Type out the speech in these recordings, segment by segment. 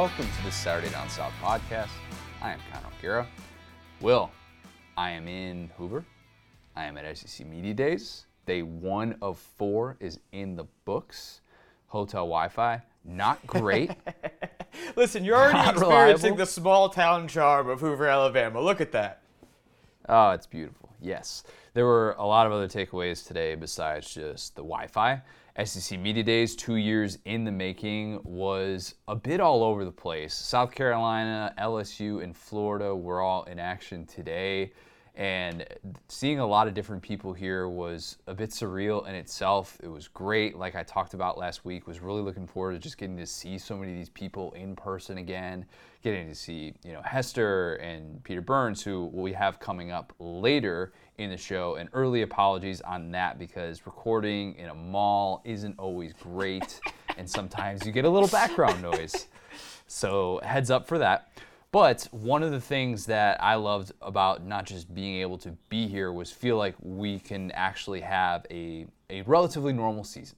welcome to the Saturday Down South podcast. I am Connor O'Gara. Will, I am in Hoover. I am at SEC Media Days. Day one of four is in the books. Hotel Wi Fi, not great. Listen, you're already Not experiencing reliable. the small town charm of Hoover, Alabama. Look at that. Oh, it's beautiful. Yes. There were a lot of other takeaways today besides just the Wi Fi. SEC Media Days, two years in the making, was a bit all over the place. South Carolina, LSU, and Florida were all in action today. And seeing a lot of different people here was a bit surreal in itself. It was great. Like I talked about last week, was really looking forward to just getting to see so many of these people in person again, getting to see, you know, Hester and Peter Burns, who we have coming up later in the show. And early apologies on that because recording in a mall isn't always great, and sometimes you get a little background noise. So heads up for that. But one of the things that I loved about not just being able to be here was feel like we can actually have a, a relatively normal season.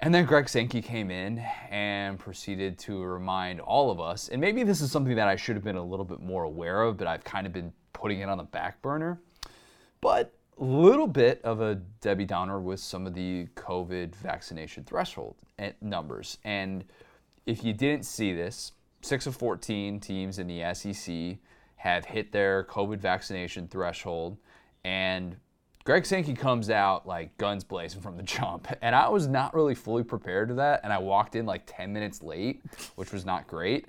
And then Greg Sankey came in and proceeded to remind all of us, and maybe this is something that I should have been a little bit more aware of, but I've kind of been putting it on the back burner. But a little bit of a Debbie Downer with some of the COVID vaccination threshold and- numbers. And if you didn't see this, six of 14 teams in the SEC have hit their COVID vaccination threshold. And Greg Sankey comes out like guns blazing from the jump. And I was not really fully prepared to that. And I walked in like 10 minutes late, which was not great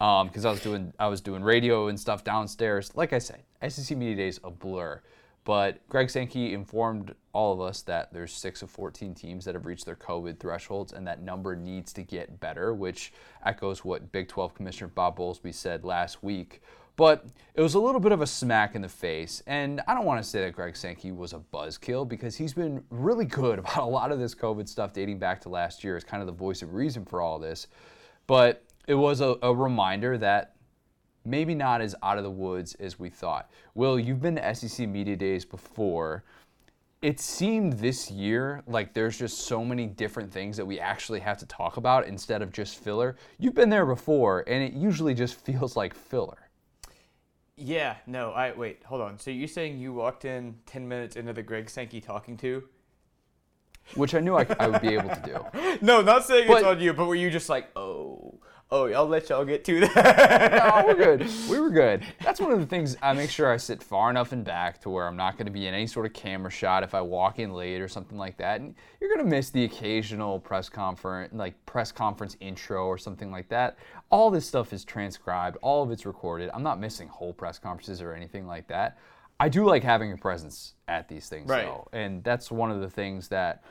um, because I was doing I was doing radio and stuff downstairs. Like I said, SEC Media Days a blur. But Greg Sankey informed all of us that there's six of 14 teams that have reached their COVID thresholds, and that number needs to get better, which echoes what Big 12 Commissioner Bob Bowlsby said last week. But it was a little bit of a smack in the face, and I don't want to say that Greg Sankey was a buzzkill because he's been really good about a lot of this COVID stuff dating back to last year as kind of the voice of reason for all this. But it was a, a reminder that maybe not as out of the woods as we thought. Will, you've been to SEC Media Days before. It seemed this year like there's just so many different things that we actually have to talk about instead of just filler. You've been there before, and it usually just feels like filler. Yeah, no, I wait, hold on. So you're saying you walked in 10 minutes into the Greg Sankey talking to? Which I knew I, I would be able to do. No, not saying But- it's on you, but were you just like, oh, oh, I'll let y'all get to that? No, we're good. We were good. That's one of the things I make sure I sit far enough and back to where I'm not going to be in any sort of camera shot if I walk in late or something like that. And you're going to miss the occasional press conference, like press conference intro or something like that. All this stuff is transcribed. All of it's recorded. I'm not missing whole press conferences or anything like that. I do like having a presence at these things, Right. though, and that's one of the things that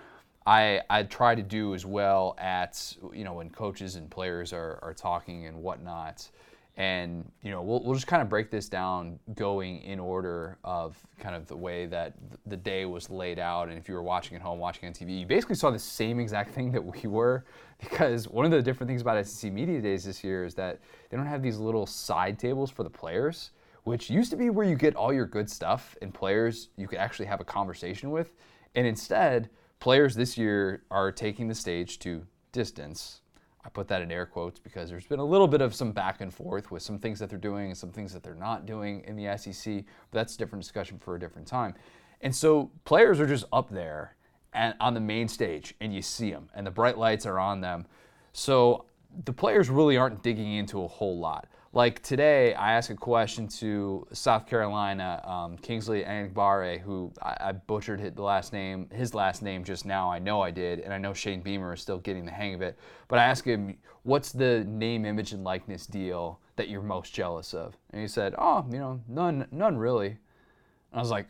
I, I try to do as well at you know when coaches and players are, are talking and whatnot. And you know we'll, we'll just kind of break this down going in order of kind of the way that the day was laid out. And if you were watching at home watching on tv you basically saw the same exact thing that we were. Because one of the different things about sec media days this year is that they don't have these little side tables for the players which used to be where you get all your good stuff and players you could actually have a conversation with. And instead players this year are taking the stage to distance. I put that in air quotes because there's been a little bit of some back and forth with some things that they're doing and some things that they're not doing in the SEC. But that's a different discussion for a different time. And so players are just up there and on the main stage, and you see them, and the bright lights are on them. So the players really aren't digging into a whole lot. Like today, I asked a question to South Carolina um, Kingsley Anigbare, who I, I butchered his, the last name, his last name just now. I know I did, and I know Shane Beamer is still getting the hang of it. But I asked him, "What's the name, image, and likeness deal that you're most jealous of?" And he said, "Oh, you know, none, none really." And I was like,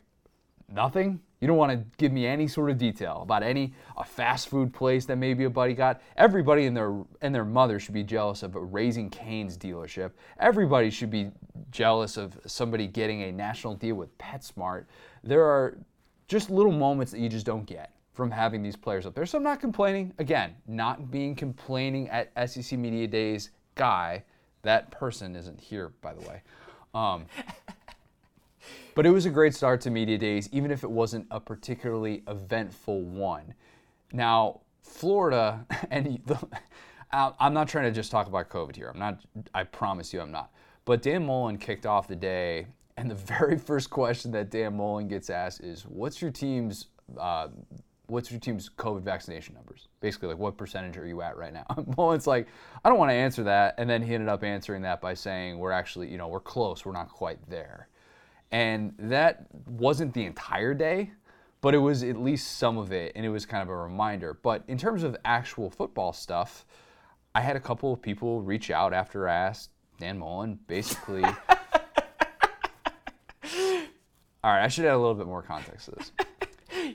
Nothing? You don't want to give me any sort of detail about any a fast food place that maybe a buddy got. Everybody and their and their mother should be jealous of a Raising Cane's dealership. Everybody should be jealous of somebody getting a national deal with PetSmart. There are just little moments that you just don't get from having these players up there. So I'm not complaining. Again, not being complaining at SEC Media Days guy. That person isn't here, by the way. Um, but it was a great start to Media Days, even if it wasn't a particularly eventful one. Now, Florida, and the, I'm not trying to just talk about COVID here. I'm not. I promise you, I'm not. But Dan Mullen kicked off the day, and the very first question that Dan Mullen gets asked is, "What's your team's uh, What's your team's COVID vaccination numbers? Basically, like what percentage are you at right now?" Mullen's like, "I don't want to answer that," and then he ended up answering that by saying, "We're actually, you know, we're close. We're not quite there." And that wasn't the entire day, but it was at least some of it, and it was kind of a reminder. But in terms of actual football stuff, I had a couple of people reach out after I asked Dan Mullen, basically. All right, I should add a little bit more context to this.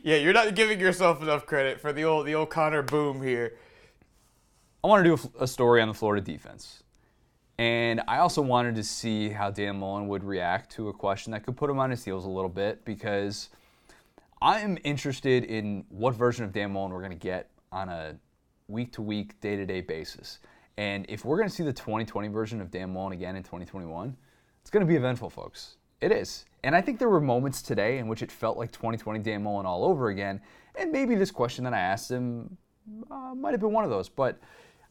Yeah, you're not giving yourself enough credit for the old the old Connor boom here. I want to do a, a story on the Florida defense. And I also wanted to see how Dan Mullen would react to a question that could put him on his heels a little bit because I'm interested in what version of Dan Mullen we're going to get on a week to week, day to day basis. And if we're going to see the 2020 version of Dan Mullen again in 2021, it's going to be eventful, folks. It is. And I think there were moments today in which it felt like 2020 Dan Mullen all over again. And maybe this question that I asked him uh, might have been one of those. But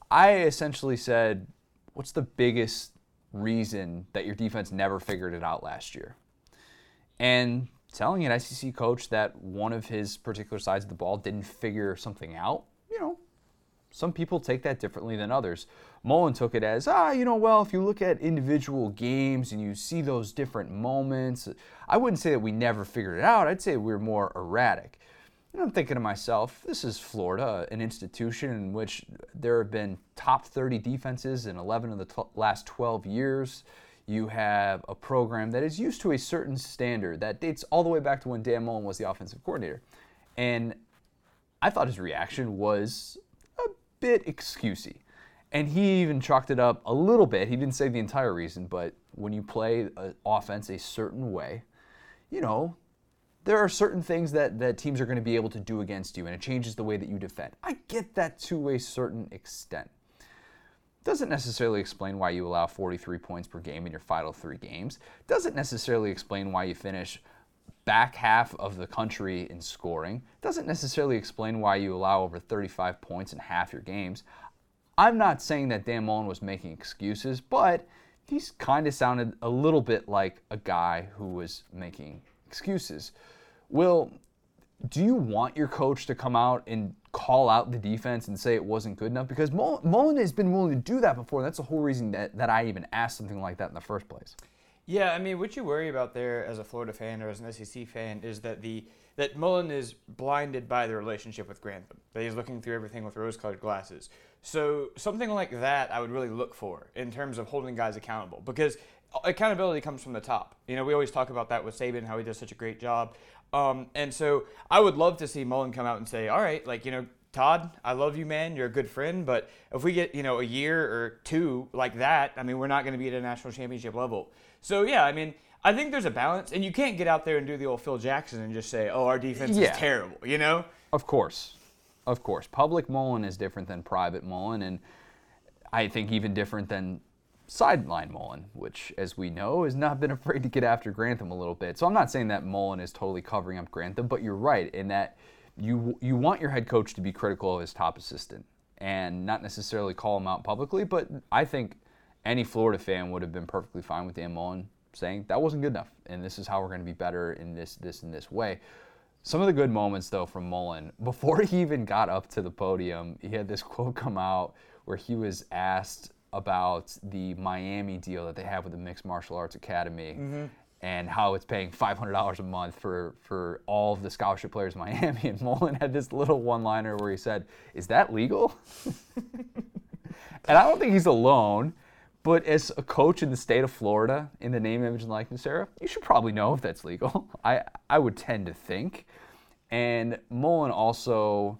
I essentially said, What's the biggest reason that your defense never figured it out last year? And telling an SEC coach that one of his particular sides of the ball didn't figure something out, you know, some people take that differently than others. Mullen took it as, ah, you know, well, if you look at individual games and you see those different moments, I wouldn't say that we never figured it out. I'd say we are more erratic. And I'm thinking to myself, this is Florida, an institution in which there have been top 30 defenses in 11 of the t- last 12 years. You have a program that is used to a certain standard that dates all the way back to when Dan Mullen was the offensive coordinator. And I thought his reaction was a bit excusey. And he even chalked it up a little bit. He didn't say the entire reason, but when you play an offense a certain way, you know, there are certain things that, that teams are going to be able to do against you, and it changes the way that you defend. I get that to a certain extent. Doesn't necessarily explain why you allow 43 points per game in your final three games. Doesn't necessarily explain why you finish back half of the country in scoring. Doesn't necessarily explain why you allow over 35 points in half your games. I'm not saying that Dan Mullen was making excuses, but he's kind of sounded a little bit like a guy who was making excuses. Will, do you want your coach to come out and call out the defense and say it wasn't good enough? Because Mullen has been willing to do that before. That's the whole reason that, that I even asked something like that in the first place. Yeah, I mean, what you worry about there as a Florida fan or as an SEC fan is that the that Mullen is blinded by the relationship with Grantham. That he's looking through everything with rose-colored glasses. So something like that, I would really look for in terms of holding guys accountable because accountability comes from the top. You know, we always talk about that with Saban, how he does such a great job. Um, and so I would love to see Mullen come out and say, all right, like, you know, Todd, I love you, man. You're a good friend. But if we get, you know, a year or two like that, I mean, we're not going to be at a national championship level. So, yeah, I mean, I think there's a balance. And you can't get out there and do the old Phil Jackson and just say, oh, our defense yeah. is terrible, you know? Of course. Of course. Public Mullen is different than private Mullen. And I think even different than sideline Mullen, which, as we know, has not been afraid to get after Grantham a little bit. So I'm not saying that Mullen is totally covering up Grantham, but you're right in that you you want your head coach to be critical of his top assistant and not necessarily call him out publicly. But I think any Florida fan would have been perfectly fine with Dan Mullen saying that wasn't good enough, and this is how we're going to be better in this, this, and this way. Some of the good moments, though, from Mullen, before he even got up to the podium, he had this quote come out where he was asked about the Miami deal that they have with the Mixed Martial Arts Academy mm-hmm. and how it's paying $500 a month for, for all of the scholarship players in Miami. And Mullen had this little one liner where he said, Is that legal? and I don't think he's alone. But as a coach in the state of Florida, in the name, image, and likeness era, you should probably know if that's legal. I, I would tend to think. And Mullen also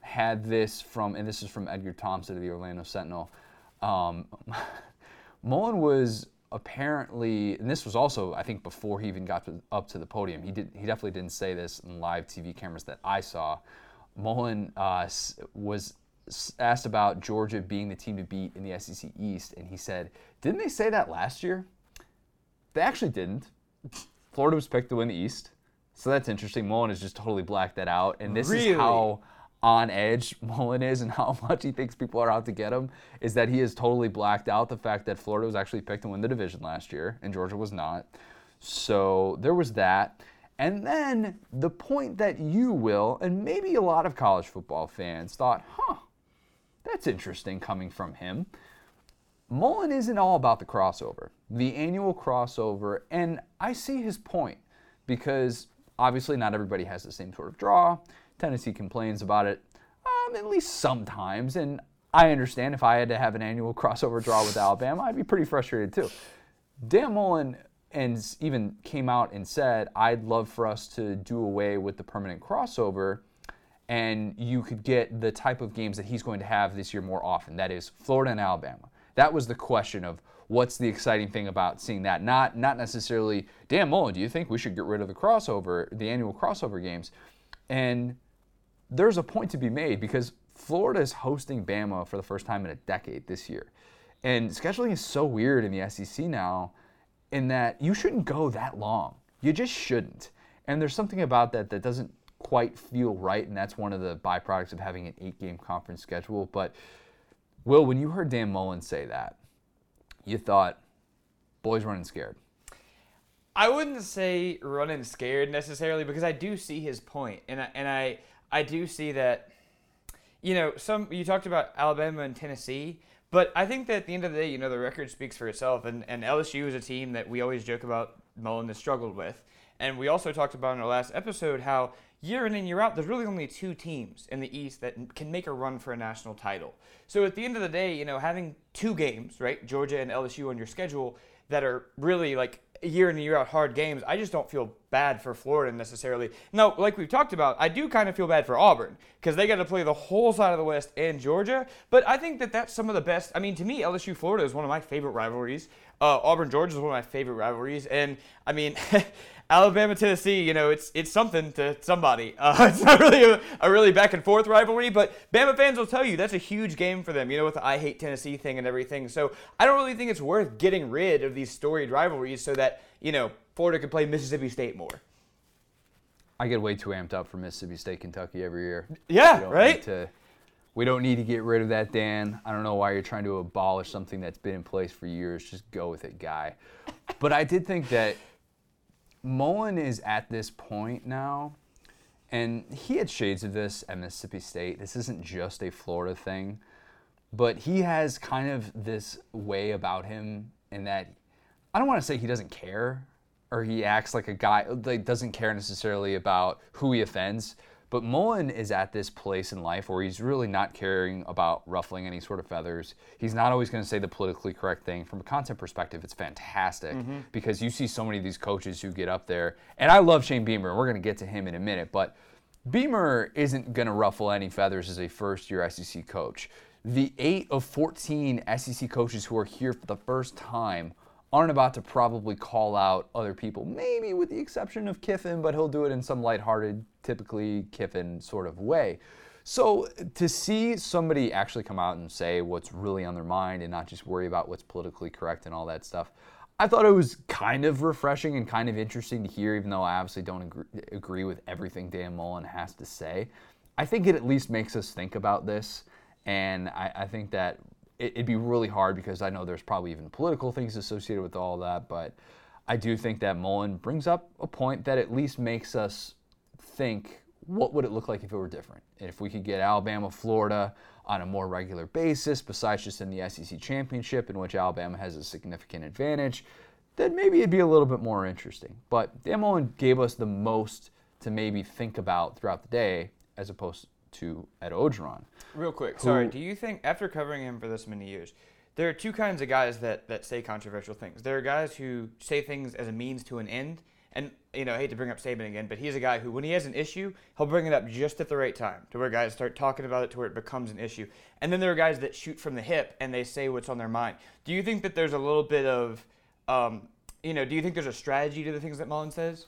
had this from, and this is from Edgar Thompson of the Orlando Sentinel. Um, Mullen was apparently, and this was also, I think, before he even got to, up to the podium. He did. He definitely didn't say this in live TV cameras that I saw. Mullen uh, was asked about Georgia being the team to beat in the SEC East, and he said, "Didn't they say that last year?" They actually didn't. Florida was picked to win the East, so that's interesting. Mullen has just totally blacked that out, and this really? is how on edge Mullen is and how much he thinks people are out to get him is that he has totally blacked out the fact that Florida was actually picked to win the division last year and Georgia was not. So there was that. And then the point that you will, and maybe a lot of college football fans thought, huh, that's interesting coming from him. Mullen isn't all about the crossover, the annual crossover, and I see his point because obviously not everybody has the same sort of draw. Tennessee complains about it um, at least sometimes, and I understand if I had to have an annual crossover draw with Alabama, I'd be pretty frustrated too. Dan Mullen and even came out and said, I'd love for us to do away with the permanent crossover and you could get the type of games that he's going to have this year more often. That is Florida and Alabama. That was the question of what's the exciting thing about seeing that. Not not necessarily, Dan Mullen, do you think we should get rid of the crossover, the annual crossover games? And there's a point to be made because Florida is hosting Bama for the first time in a decade this year. And scheduling is so weird in the SEC now in that you shouldn't go that long. You just shouldn't. And there's something about that that doesn't quite feel right, and that's one of the byproducts of having an eight game conference schedule. But, Will, when you heard Dan Mullen say that, you thought, boys running scared. I wouldn't say running scared necessarily because I do see his point, and I, and I I do see that. You know, some you talked about Alabama and Tennessee, but I think that at the end of the day, you know, the record speaks for itself, and, and LSU is a team that we always joke about Mullen has struggled with, and we also talked about in our last episode how year in and year out, there's really only two teams in the East that can make a run for a national title. So at the end of the day, you know, having two games, right, Georgia and LSU on your schedule that are really like year in and year out hard games, I just don't feel bad for Florida necessarily. Now, like we've talked about, I do kind of feel bad for Auburn because they got to play the whole side of the West and Georgia. But I think that that's some of the best. I mean, to me, LSU Florida is one of my favorite rivalries. Uh, Auburn Georgia is one of my favorite rivalries, and I mean, Alabama Tennessee, you know, it's it's something to somebody. Uh, it's not really a, a, really back and forth rivalry, but Bama fans will tell you that's a huge game for them. You know, with the I hate Tennessee thing and everything. So I don't really think it's worth getting rid of these storied rivalries so that you know Florida can play Mississippi State more. I get way too amped up for Mississippi State, Kentucky every year. Yeah, right. To, we don't need to get rid of that, Dan. I don't know why you're trying to abolish something that's been in place for years. Just go with it, guy. But I did think that Mullen is at this point now, and he had shades of this at Mississippi State. This isn't just a Florida thing, but he has kind of this way about him in that I don't want to say he doesn't care or he acts like a guy that doesn't care necessarily about who he offends but Mullen is at this place in life where he's really not caring about ruffling any sort of feathers. He's not always going to say the politically correct thing. From a content perspective, it's fantastic mm-hmm. because you see so many of these coaches who get up there. And I love Shane Beamer, and we're going to get to him in a minute. But Beamer isn't going to ruffle any feathers as a first year SEC coach. The eight of 14 SEC coaches who are here for the first time aren't about to probably call out other people, maybe with the exception of Kiffin, but he'll do it in some lighthearted, typically Kiffin sort of way. So to see somebody actually come out and say what's really on their mind and not just worry about what's politically correct and all that stuff, I thought it was kind of refreshing and kind of interesting to hear, even though I obviously don't agree, agree with everything Dan Mullen has to say. I think it at least makes us think about this. And I, I think that it, would be really hard because I know there's probably even political things associated with all that, but I do think that Mullen brings up a point that at least makes us think what would it look like if it were different? And if we could get Alabama, Florida on a more regular basis, besides just in the SEC championship, in which Alabama has a significant advantage, then maybe it'd be a little bit more interesting. But Dan Mullen gave us the most to maybe think about throughout the day as opposed to Ed Orgeron. Real quick, who, sorry. Do you think after covering him for this many years, there are two kinds of guys that that say controversial things. There are guys who say things as a means to an end, and you know, I hate to bring up Saban again, but he's a guy who, when he has an issue, he'll bring it up just at the right time to where guys start talking about it to where it becomes an issue. And then there are guys that shoot from the hip and they say what's on their mind. Do you think that there's a little bit of, um, you know, do you think there's a strategy to the things that Mullen says?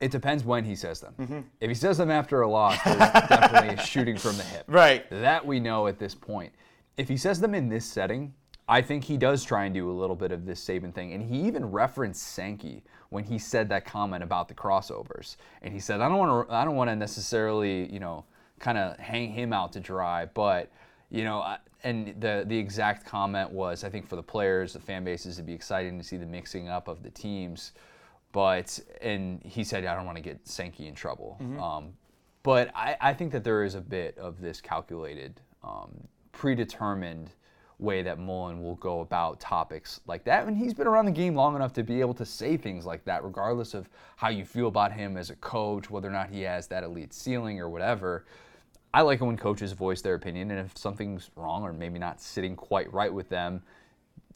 It depends when he says them. Mm-hmm. If he says them after a loss, there's definitely shooting from the hip. Right. That we know at this point. If he says them in this setting, I think he does try and do a little bit of this Saban thing, and he even referenced Sankey when he said that comment about the crossovers, and he said, "I don't want to, I don't want to necessarily, you know, kind of hang him out to dry, but." You know, and the the exact comment was, I think for the players, the fan bases, it'd be exciting to see the mixing up of the teams. But and he said, I don't want to get Sankey in trouble. Mm-hmm. Um, but I, I think that there is a bit of this calculated, um, predetermined way that Mullen will go about topics like that. And he's been around the game long enough to be able to say things like that, regardless of how you feel about him as a coach, whether or not he has that elite ceiling or whatever. I like it when coaches voice their opinion, and if something's wrong or maybe not sitting quite right with them,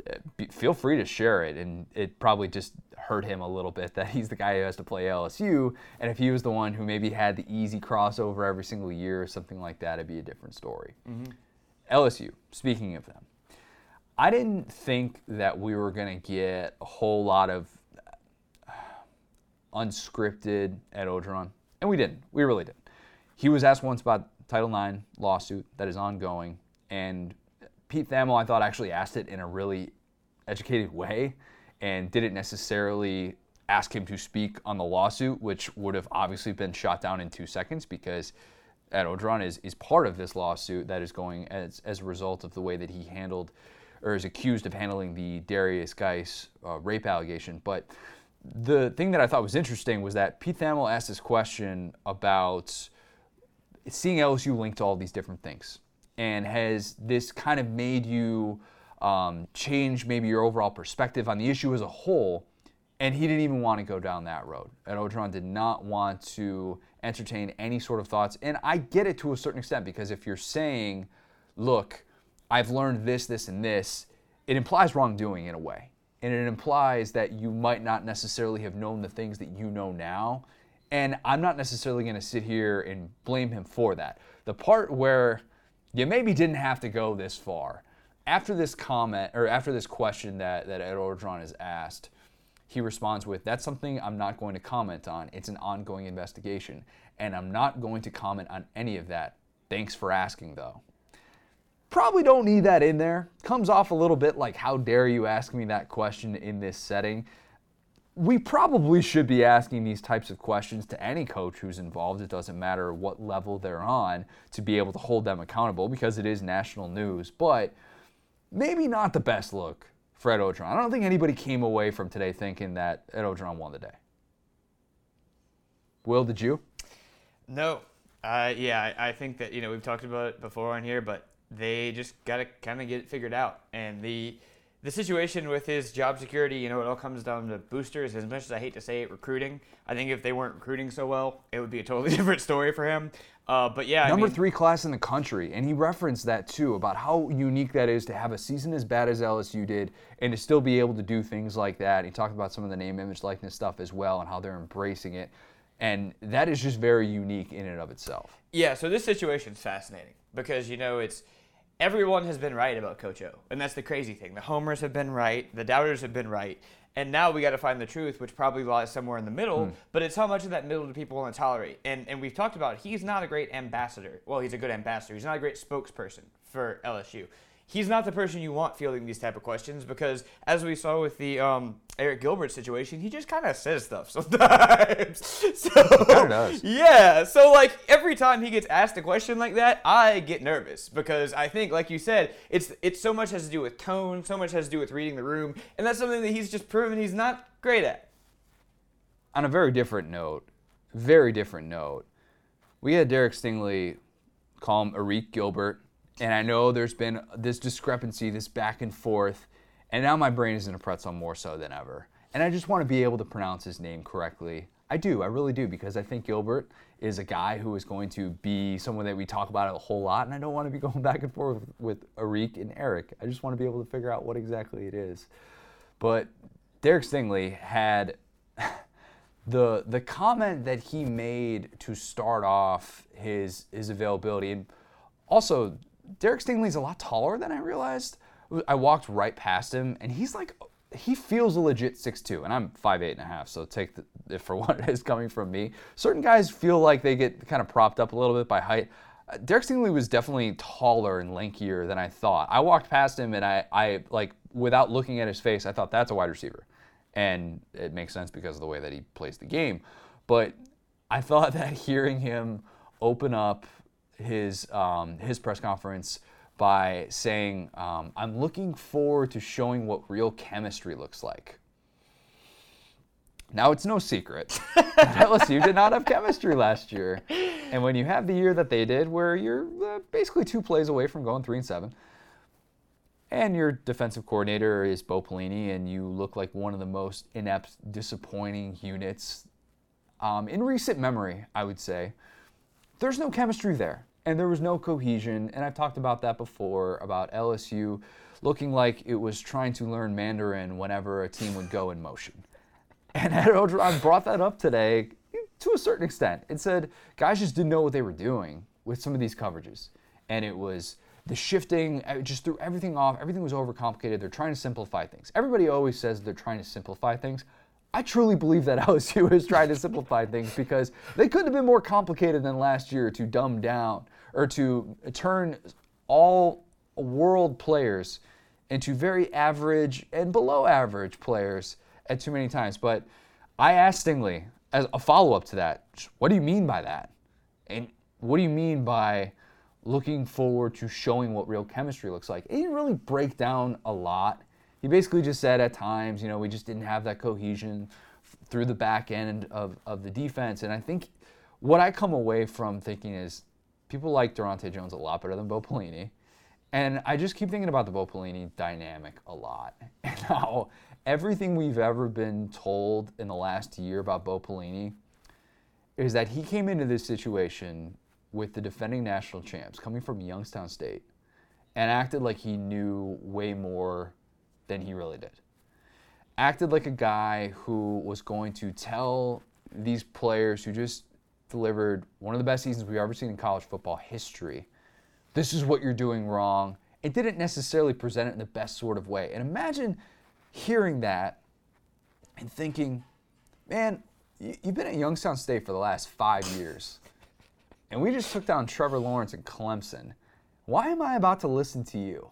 eh, feel free to share it. And it probably just hurt him a little bit that he's the guy who has to play LSU. And if he was the one who maybe had the easy crossover every single year or something like that, it'd be a different story. Mm-hmm. LSU, speaking of them, I didn't think that we were going to get a whole lot of uh, unscripted Ed Orgeron, and we didn't. We really didn't. He was asked once about Title IX lawsuit that is ongoing. And Pete Thamel, I thought, actually asked it in a really educated way and didn't necessarily ask him to speak on the lawsuit, which would have obviously been shot down in two seconds because Ed Orgeron is, is part of this lawsuit that is going as, as a result of the way that he handled or is accused of handling the Derrius Guice uh, rape allegation. But the thing that I thought was interesting was that Pete Thamel asked this question about seeing LSU linked to all these different things. And has this kind of made you um, change maybe your overall perspective on the issue as a whole? And he didn't even want to go down that road. And Orgeron did not want to entertain any sort of thoughts. And I get it to a certain extent because if you're saying, look, I've learned this, this, and this, it implies wrongdoing in a way. And it implies that you might not necessarily have known the things that you know now and I'm not necessarily going to sit here and blame him for that. The part where you maybe didn't have to go this far, after this comment or after this question that, that Ed Orgeron is asked, he responds with, That's something I'm not going to comment on. It's an ongoing investigation, and I'm not going to comment on any of that. Thanks for asking, though. Probably don't need that in there. Comes off a little bit like, How dare you ask me that question in this setting? we probably should be asking these types of questions to any coach who's involved. It doesn't matter what level they're on to be able to hold them accountable because it is national news. But maybe not the best look for Ed Orgeron. I don't think anybody came away from today thinking that Ed Orgeron won the day. Will, did you? No. Uh, yeah, I think that, you know, we've talked about it before on here, but they just got to kind of get it figured out. And the the situation with his job security, you know, it all comes down to boosters. As much as I hate to say it, recruiting. I think if they weren't recruiting so well, it would be a totally different story for him. Uh, but yeah, number I mean, three class in the country, and he referenced that too about how unique that is to have a season as bad as LSU did, and to still be able to do things like that. He talked about some of the name, image, likeness stuff as well, and how they're embracing it, and that is just very unique in and of itself. Yeah. So this situation is fascinating because you know it's everyone has been right about Coach O. And that's the crazy thing. The homers have been right, the doubters have been right. And now we got to find the truth, which probably lies somewhere in the middle. Hmm. But it's how much of that middle do people want to tolerate? And and we've talked about he's not a great ambassador. Well, he's a good ambassador. He's not a great spokesperson for LSU he's not the person you want fielding these type of questions because, as we saw with the um, Arik Gilbert situation, he just kind of says stuff sometimes. so yeah, so like every time he gets asked a question like that, I get nervous because I think, like you said, it's it's so much has to do with tone, so much has to do with reading the room, and that's something that he's just proven he's not great at. On a very different note, very different note, we had Derek Stingley call him Arik Gilbert and I know there's been this discrepancy, this back and forth, and now my brain is in a pretzel more so than ever. And I just want to be able to pronounce his name correctly. I do, I really do, because I think Gilbert is a guy who is going to be someone that we talk about a whole lot, and I don't want to be going back and forth with Arik and Eric. I just want to be able to figure out what exactly it is. But Derek Stingley had the the comment that he made to start off his his availability, and also Derek Stingley's a lot taller than I realized. I walked right past him, and he's like, he feels a legit 6'2", and I'm 5'8 and a half, so take it for what it is coming from me. Certain guys feel like they get kind of propped up a little bit by height. uh, Derek Stingley was definitely taller and lankier than I thought. I walked past him and I, I like without looking at his face, I thought that's a wide receiver, and it makes sense because of the way that he plays the game. But I thought that hearing him open up his um, his press conference by saying, um, "I'm looking forward to showing what real chemistry looks like." Now it's no secret that LSU did not have chemistry last year, and when you have the year that they did, where you're uh, basically two plays away from going three and seven, and your defensive coordinator is Bo Pelini, and you look like one of the most inept, disappointing units um, in recent memory, I would say. There's no chemistry there, and there was no cohesion, and I've talked about that before about LSU looking like it was trying to learn Mandarin whenever a team would go in motion. And Ed Orgeron brought that up today to a certain extent. It said guys just didn't know what they were doing with some of these coverages. And it was the shifting, uh, just threw everything off. Everything was overcomplicated. They're trying to simplify things. Everybody always says they're trying to simplify things. I truly believe that LSU is trying to simplify things because they couldn't have been more complicated than last year to dumb down or to turn all world players into very average and below average players at too many times. But I asked Stingley as a follow up to that, what do you mean by that? And what do you mean by looking forward to showing what real chemistry looks like? He didn't really break down a lot. He basically just said at times, you know, we just didn't have that cohesion through the back end of, of the defense. And I think what I come away from thinking is people like Daronte Jones a lot better than Bo Pelini. And I just keep thinking about the Bo Pelini dynamic a lot and how everything we've ever been told in the last year about Bo Pelini is that he came into this situation with the defending national champs coming from Youngstown State and acted like he knew way more than he really did. Acted like a guy who was going to tell these players who just delivered one of the best seasons we've ever seen in college football history. This is what you're doing wrong. It didn't necessarily present it in the best sort of way. And imagine hearing that and thinking, man, you've been at Youngstown State for the last five years, and we just took down Trevor Lawrence and Clemson. Why am I about to listen to you?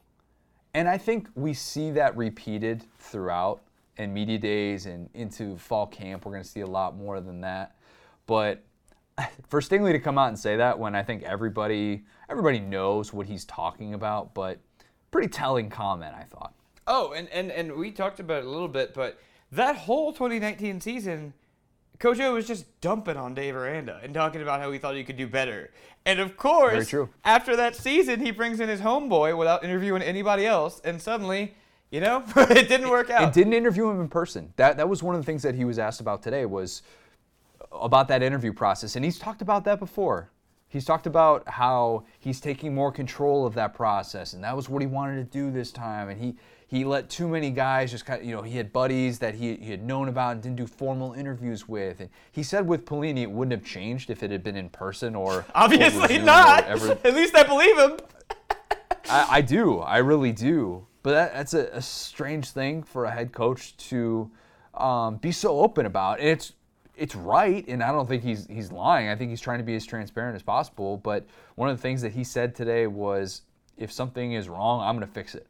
And I think we see that repeated throughout in media days and into fall camp. We're going to see a lot more than that. But for Stingley to come out and say that when I think everybody everybody knows what he's talking about, but pretty telling comment, I thought. Oh, and, and, and we talked about it a little bit, but that whole 2019 season, Coach O was just dumping on Dave Aranda and talking about how he thought he could do better. And of course, after that season, he brings in his homeboy without interviewing anybody else, and suddenly, you know, it didn't work out. It didn't interview him in person. That that was one of the things that he was asked about today was about that interview process, and he's talked about that before. He's talked about how he's taking more control of that process, and that was what he wanted to do this time. And he he let too many guys just kind of, you know, he had buddies that he, he had known about and didn't do formal interviews with. And he said with Pelini, it wouldn't have changed if it had been in person or. Obviously not. At least I believe him. I, I, do. I really do. But that, that's a, a, strange thing for a head coach to um, be so open about. And it's it's right, and I don't think he's he's lying. I think he's trying to be as transparent as possible. But one of the things that he said today was, if something is wrong, I'm going to fix it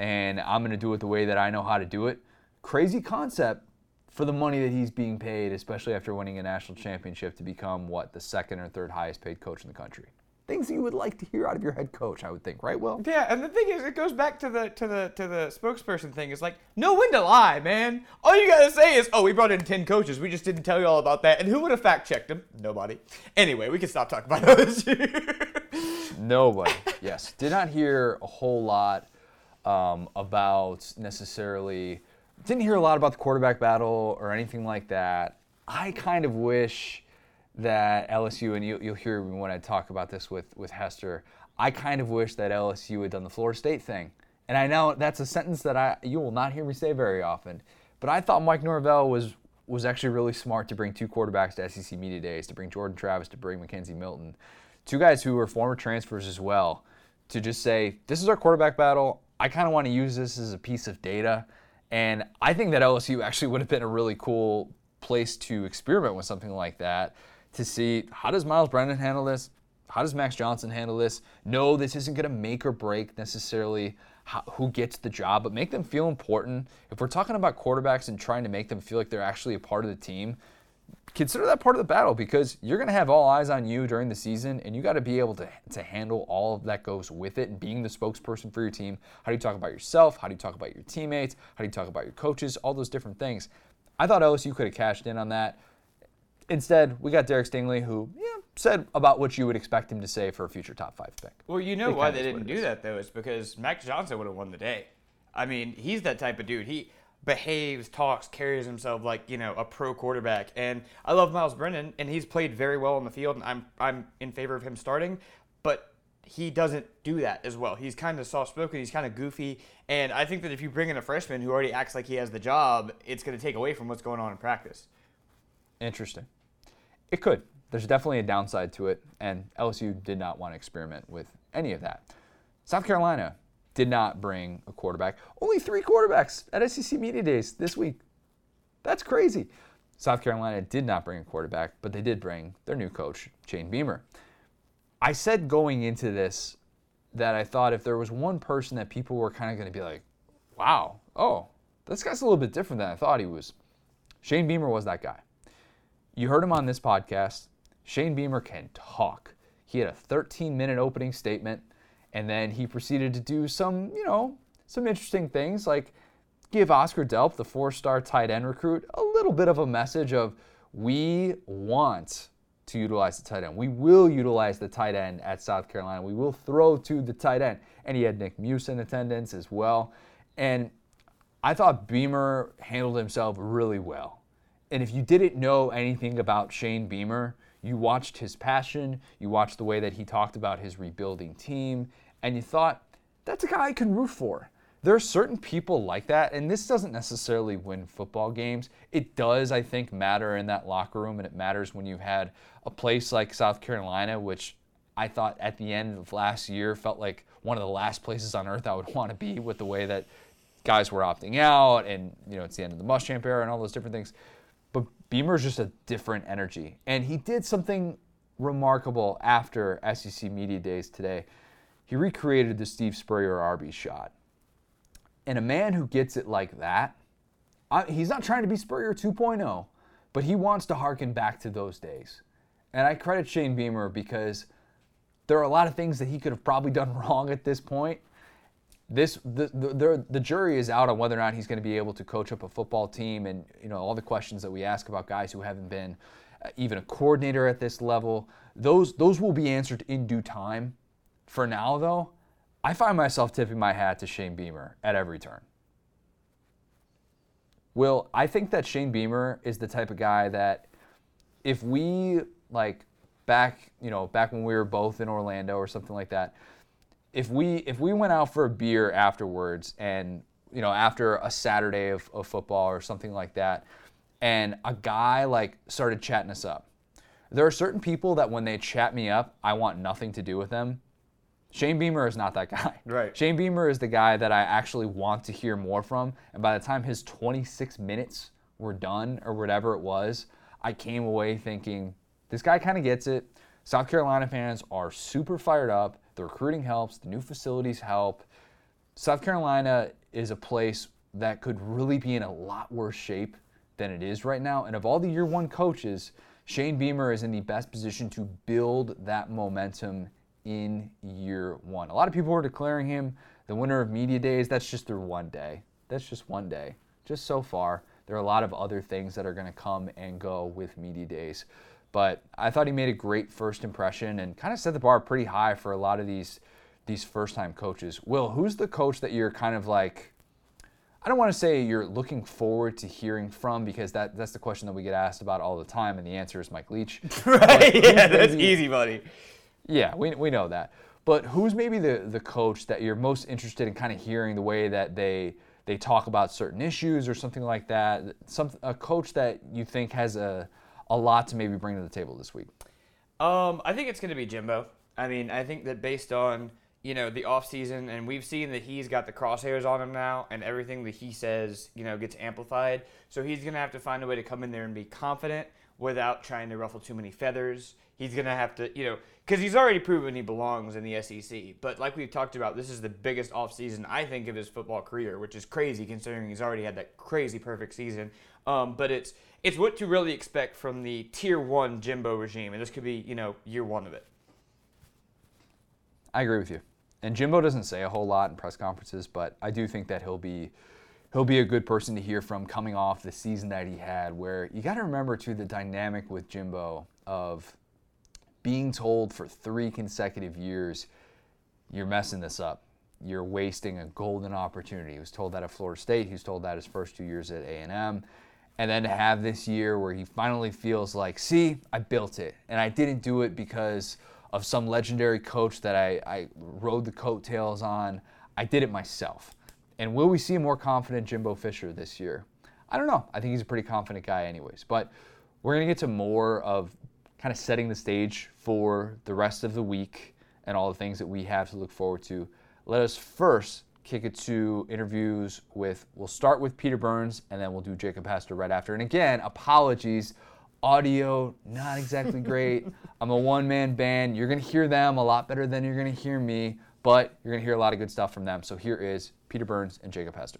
and I'm going to do it the way that I know how to do it. Crazy concept for the money that he's being paid, especially after winning a national championship to become what the second or third highest paid coach in the country. Things you would like to hear out of your head coach, I would think, right? Well, yeah, and the thing is, it goes back to the to the to the spokesperson thing. It's like know when to lie, man. All you gotta say is, "Oh, we brought in ten coaches. We just didn't tell you all about that." And who would have fact checked them? Nobody. Anyway, we can stop talking about LSU. Nobody. Yes, did not hear a whole lot um, about necessarily, didn't hear a lot about the quarterback battle or anything like that. I kind of wish that LSU, and you, will hear me when I talk about this with, with Hester, I kind of wish that LSU had done the Florida State thing. And I know that's a sentence that I you will not hear me say very often, but I thought Mike Norvell was was actually really smart to bring two quarterbacks to SEC Media Days, to bring Jordan Travis, to bring McKenzie Milton, two guys who were former transfers as well, to just say, this is our quarterback battle. I kind of want to use this as a piece of data. And I think that LSU actually would have been a really cool place to experiment with something like that to see how does Myles Brennan handle this? how does Max Johnson handle this? No, this isn't going to make or break necessarily how, who gets the job, but make them feel important. If we're talking about quarterbacks and trying to make them feel like they're actually a part of the team, consider that part of the battle because you're going to have all eyes on you during the season and you got to be able to, to handle all of that goes with it and being the spokesperson for your team. How do you talk about yourself? How do you talk about your teammates? How do you talk about your coaches? All those different things. I thought LSU could have cashed in on that. Instead, we got Derek Stingley, who yeah, said about what you would expect him to say for a future top five pick. Well, you know why they didn't do that though, is because Max Johnson would have won the day. I mean, he's that type of dude. He behaves, talks, carries himself like you know a pro quarterback. And I love Myles Brennan, and he's played very well on the field, and I'm I'm in favor of him starting, but he doesn't do that as well. He's kind of soft spoken, he's kind of goofy, and I think that if you bring in a freshman who already acts like he has the job, it's going to take away from what's going on in practice. Interesting. It could. There's definitely a downside to it, and LSU did not want to experiment with any of that. South Carolina did not bring a quarterback. Only three quarterbacks at SEC Media Days this week. That's crazy. South Carolina did not bring a quarterback, but they did bring their new coach, Shane Beamer. I said going into this that I thought if there was one person that people were kind of going to be like, wow, oh, this guy's a little bit different than I thought he was, Shane Beamer was that guy. You heard him on this podcast. Shane Beamer can talk. He had a 13 minute opening statement, and then he proceeded to do some, you know, some interesting things like give Oscar Delp, the four star tight end recruit, a little bit of a message of we want to utilize the tight end. We will utilize the tight end at South Carolina. We will throw to the tight end. And he had Nick Muse in attendance as well. And I thought Beamer handled himself really well and if you didn't know anything about Shane Beamer, you watched his passion, you watched the way that he talked about his rebuilding team, and you thought, that's a guy I can root for. There are certain people like that, and this doesn't necessarily win football games. It does, I think, matter in that locker room, and it matters when you had a place like South Carolina, which I thought at the end of last year felt like one of the last places on earth I would want to be with the way that guys were opting out, and you know it's the end of the Muschamp era and all those different things. But Beamer's just a different energy. And he did something remarkable after SEC Media Days today. He recreated the Steve Spurrier Arby's shot. And a man who gets it like that, I, he's not trying to be Spurrier 2.0, but he wants to harken back to those days. And I credit Shane Beamer because there are a lot of things that he could have probably done wrong at this point, this the, the, the jury is out on whether or not he's going to be able to coach up a football team and you know all the questions that we ask about guys who haven't been uh, even a coordinator at this level. Those those will be answered in due time. For now though i find myself tipping my hat to shane beamer at every turn. Will i think that shane beamer is the type of guy that if we like back you know back when we were both in orlando or something like that if we if we went out for a beer afterwards and you know after a Saturday of, of football or something like that, and a guy like started chatting us up, there are certain people that when they chat me up, I want nothing to do with them. Shane Beamer is not that guy. Right. Shane Beamer is the guy that I actually want to hear more from. And by the time his 26 minutes were done or whatever it was, I came away thinking, this guy kind of gets it. South Carolina fans are super fired up. The recruiting helps, the new facilities help. South Carolina is a place that could really be in a lot worse shape than it is right now. And of all the year one coaches, Shane Beamer is in the best position to build that momentum in year one. A lot of people are declaring him the winner of media days. That's just their one day. That's just one day. Just so far, there are a lot of other things that are going to come and go with media days. But I thought he made a great first impression and kind of set the bar pretty high for a lot of these these first time coaches. Will, who's the coach that you're kind of like I don't want to say you're looking forward to hearing from because that, that's the question that we get asked about all the time, and the answer is Mike Leach. right? Yeah, that's easy, buddy. Yeah, we, we know that. But who's maybe the, the coach that you're most interested in kind of hearing the way that they they talk about certain issues or something like that? Some a coach that you think has a a lot to maybe bring to the table this week? Um, I think it's going to be Jimbo. I mean, I think that based on you know the offseason, and we've seen that he's got the crosshairs on him now, and everything that he says, you know, gets amplified. So he's going to have to find a way to come in there and be confident without trying to ruffle too many feathers. He's going to have to, you know, because he's already proven he belongs in the SEC. But like we've talked about, this is the biggest offseason, I think, of his football career, which is crazy considering he's already had that crazy perfect season. Um, but it's it's what to really expect from the tier one Jimbo regime, and this could be, you know, year one of it. I agree with you. And Jimbo doesn't say a whole lot in press conferences, but I do think that he'll be he'll be a good person to hear from coming off the season that he had where you got to remember too the dynamic with Jimbo of being told for 3 consecutive years you're messing this up. You're wasting a golden opportunity. He was told that at Florida State, he was told that his first 2 years at A&M. And then to have this year where he finally feels like, see, I built it. And I didn't do it because of some legendary coach that I, I rode the coattails on. I did it myself. And will we see a more confident Jimbo Fisher this year? I don't know. I think he's a pretty confident guy, anyways. But we're going to get to more of kind of setting the stage for the rest of the week and all the things that we have to look forward to. Let us first kick it to interviews with, we'll start with Peter Burns and then we'll do Jacob Hester right after. And again, apologies audio not exactly great. I'm a one man band. You're going to hear them a lot better than you're going to hear me, but you're going to hear a lot of good stuff from them. So here is Peter Burns and Jacob Hester.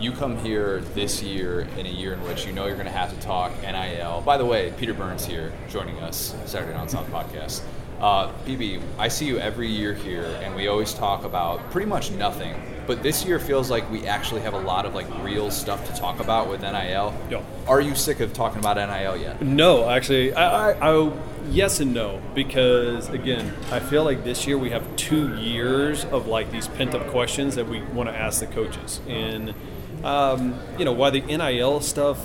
You come here this year in a year in which you know you're going to have to talk NIL. By the way, Peter Burns here joining us, Saturday Down South podcast. Uh, BB, I see you every year here, and we always talk about pretty much nothing. But this year feels like we actually have a lot of like real stuff to talk about with NIL. Yeah. Are you sick of talking about NIL yet? No, actually, I, I, I yes and no because again, I feel like this year we have two years of like these pent up questions that we want to ask the coaches, and um, you know why the NIL stuff.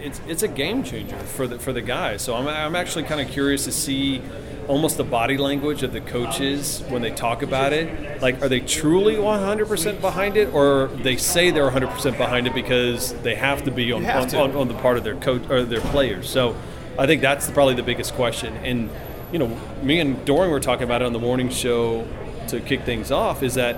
It's, it's a game changer for the for the guys. So I'm, I'm actually kind of curious to see almost the body language of the coaches when they talk about it. Like, are they truly 100% behind it, or they say they're 100% behind it because they have to be on, on, to. on, on the part of their coach or their players? So, I think that's probably the biggest question. And you know, me and Doering were talking about it on the morning show to kick things off. Is that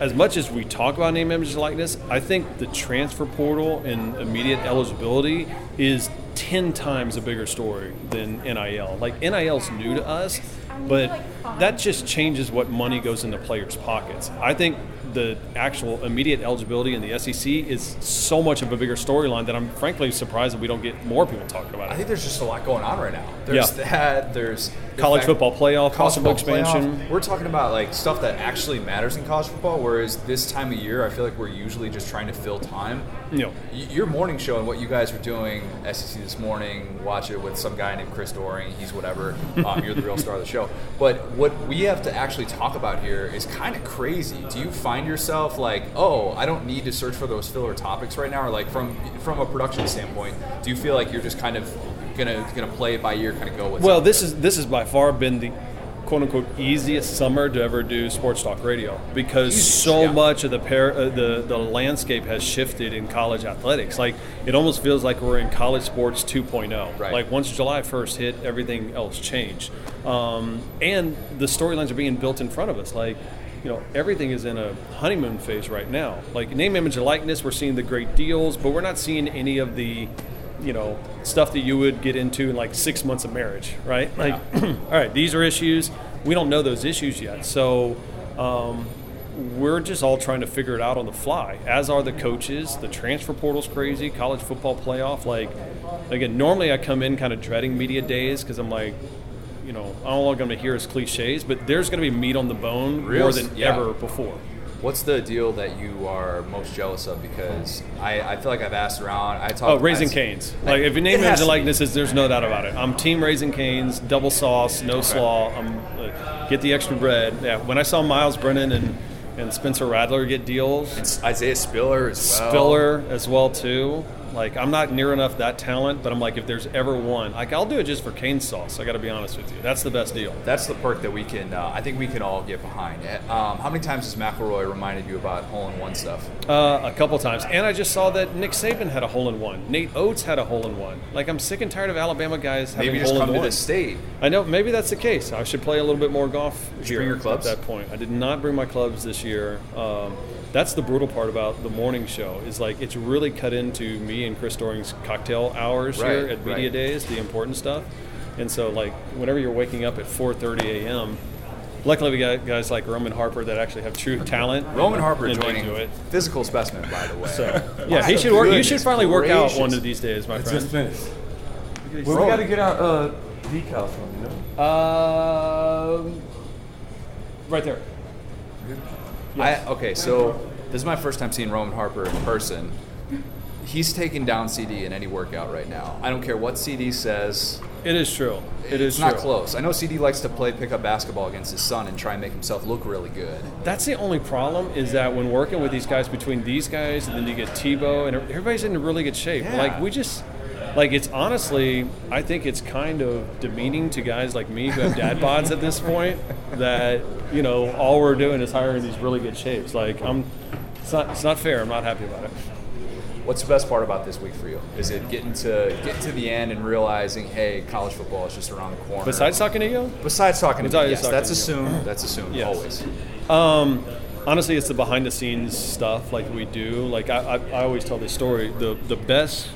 as much as we talk about name, image, and likeness, I think the transfer portal and immediate eligibility is 10 times a bigger story than NIL. Like, NIL's new to us, but that just changes what money goes into players' pockets. I think the actual immediate eligibility in the SEC is so much of a bigger storyline that I'm frankly surprised that we don't get more people talking about it. I think there's just a lot going on right now. There's Yeah. that. There's the College fact- football playoff, college possible football expansion. playoff. We're talking about like stuff that actually matters in college football. Whereas this time of year, I feel like we're usually just trying to fill time. You know, Y- Your morning show and what you guys were doing, SEC this morning, watch it with some guy named Chris Doering. He's whatever. Um, you're the real star of the show. But what we have to actually talk about here is kind of crazy. Do you find yourself like, oh, I don't need to search for those filler topics right now, or like from from a production standpoint, do you feel like you're just kind of gonna gonna play it by ear, kind of go with? Well, this is this has by far been the quote unquote easiest summer to ever do sports talk radio because Easy, so yeah. much of the par- uh, the the landscape has shifted in college athletics. Like it almost feels like we're in college sports 2.0. Right. Like once July 1st hit, everything else changed, um, and the storylines are being built in front of us. Like you know, everything is in a honeymoon phase right now. Like name, image, and likeness, we're seeing the great deals, but we're not seeing any of the, you know, stuff that you would get into in like six months of marriage, right? Like, all right, these are issues. We don't know those issues yet, so um, we're just all trying to figure it out on the fly. As are the coaches. The transfer portal's crazy. College football playoff. Like, again, normally I come in kind of dreading media days because I'm like, you know, I don't want them to hear as cliches, but there's going to be meat on the bone Real more than yeah. ever before. What's the deal that you are most jealous of? Because I, I feel like I've asked around. I talk. Oh, Raising Canes. Like if you name It it has a to likeness, there's no doubt about it. I'm Team Raising Canes, double sauce, no slaw. I'm uh, get the extra bread. Yeah. When I saw Myles Brennan and and Spencer Rattler get deals, It's Isaiah Spiller as well. Spiller as well too. Like I'm not near enough that talent, but I'm like if there's ever one, like I'll do it just for cane sauce. I got to be honest with you. That's the best deal. That's the perk that we can. Uh, I think we can all get behind. Um, how many times has McElroy reminded you about hole-in-one stuff? Uh, a couple times, and I just saw that Nick Saban had a hole in one. Nate Oats had a hole in one. Like I'm sick and tired of Alabama guys having Maybe just hole come in to one. the state. I know maybe that's the case. I should play a little bit more golf you bring your clubs? at that point. I did not bring my clubs this year. Um, that's the brutal part about the morning show is like it's really cut into me and Chris Doering's cocktail hours here at Media right. Days, the important stuff. And so like whenever you're waking up at 4:30 a.m. Luckily, we got guys like Roman Harper that actually have true talent. Roman Harper and they joining do it. physical specimen, by the way. So yeah, he should work. You should goodness finally work out one of these days, my It's friend. just finished. Well, we got to get our uh, decals from you know. Um, right there. I, okay, so this is my first time seeing Roman Harper in person. He's taking down CD in any workout right now. I don't care what CD says. It is true. It is it's not true. close. I know CD likes to play pickup basketball against his son and try and make himself look really good. That's the only problem is that when working with these guys, between these guys and then you get Tebow, and everybody's in really good shape. Yeah. Like we just, like it's honestly, I think it's kind of demeaning to guys like me who have dad bods at this point. That you know all we're doing is hiring these really good shapes. Like I'm, it's not, it's not fair. I'm not happy about it. What's the best part about this week for you? Is it getting to getting to the end and realizing, hey, college football is just around the corner? Besides talking to you, besides talking to Besides me, yes, talking that's to you. assumed. That's assumed Yes. always. Um, honestly, it's the behind the scenes stuff like we do. Like I, I, I always tell this story. The the best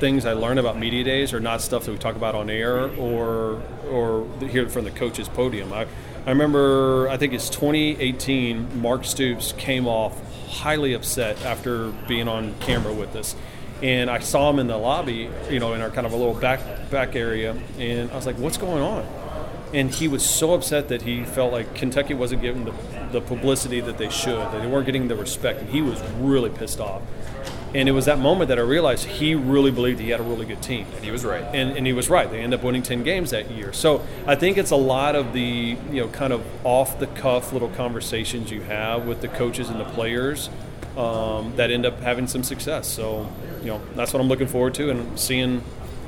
things I learn about media days are not stuff that we talk about on air or or hear from the coach's podium. I, I remember I think it's 2018. Mark Stoops came off highly upset after being on camera with us. And I saw him in the lobby, you know, in our kind of a little back back area, and I was like, "What's going on?" and he was so upset that he felt like Kentucky wasn't getting the, the publicity that they should, that they weren't getting the respect, and he was really pissed off. And it was that moment that I realized he really believed he had a really good team. And he was right. And, and he was right. They ended up winning 10 games that year. So I think it's a lot of the, you know, kind of off the cuff little conversations you have with the coaches and the players um, that end up having some success. So, you know, that's what I'm looking forward to and seeing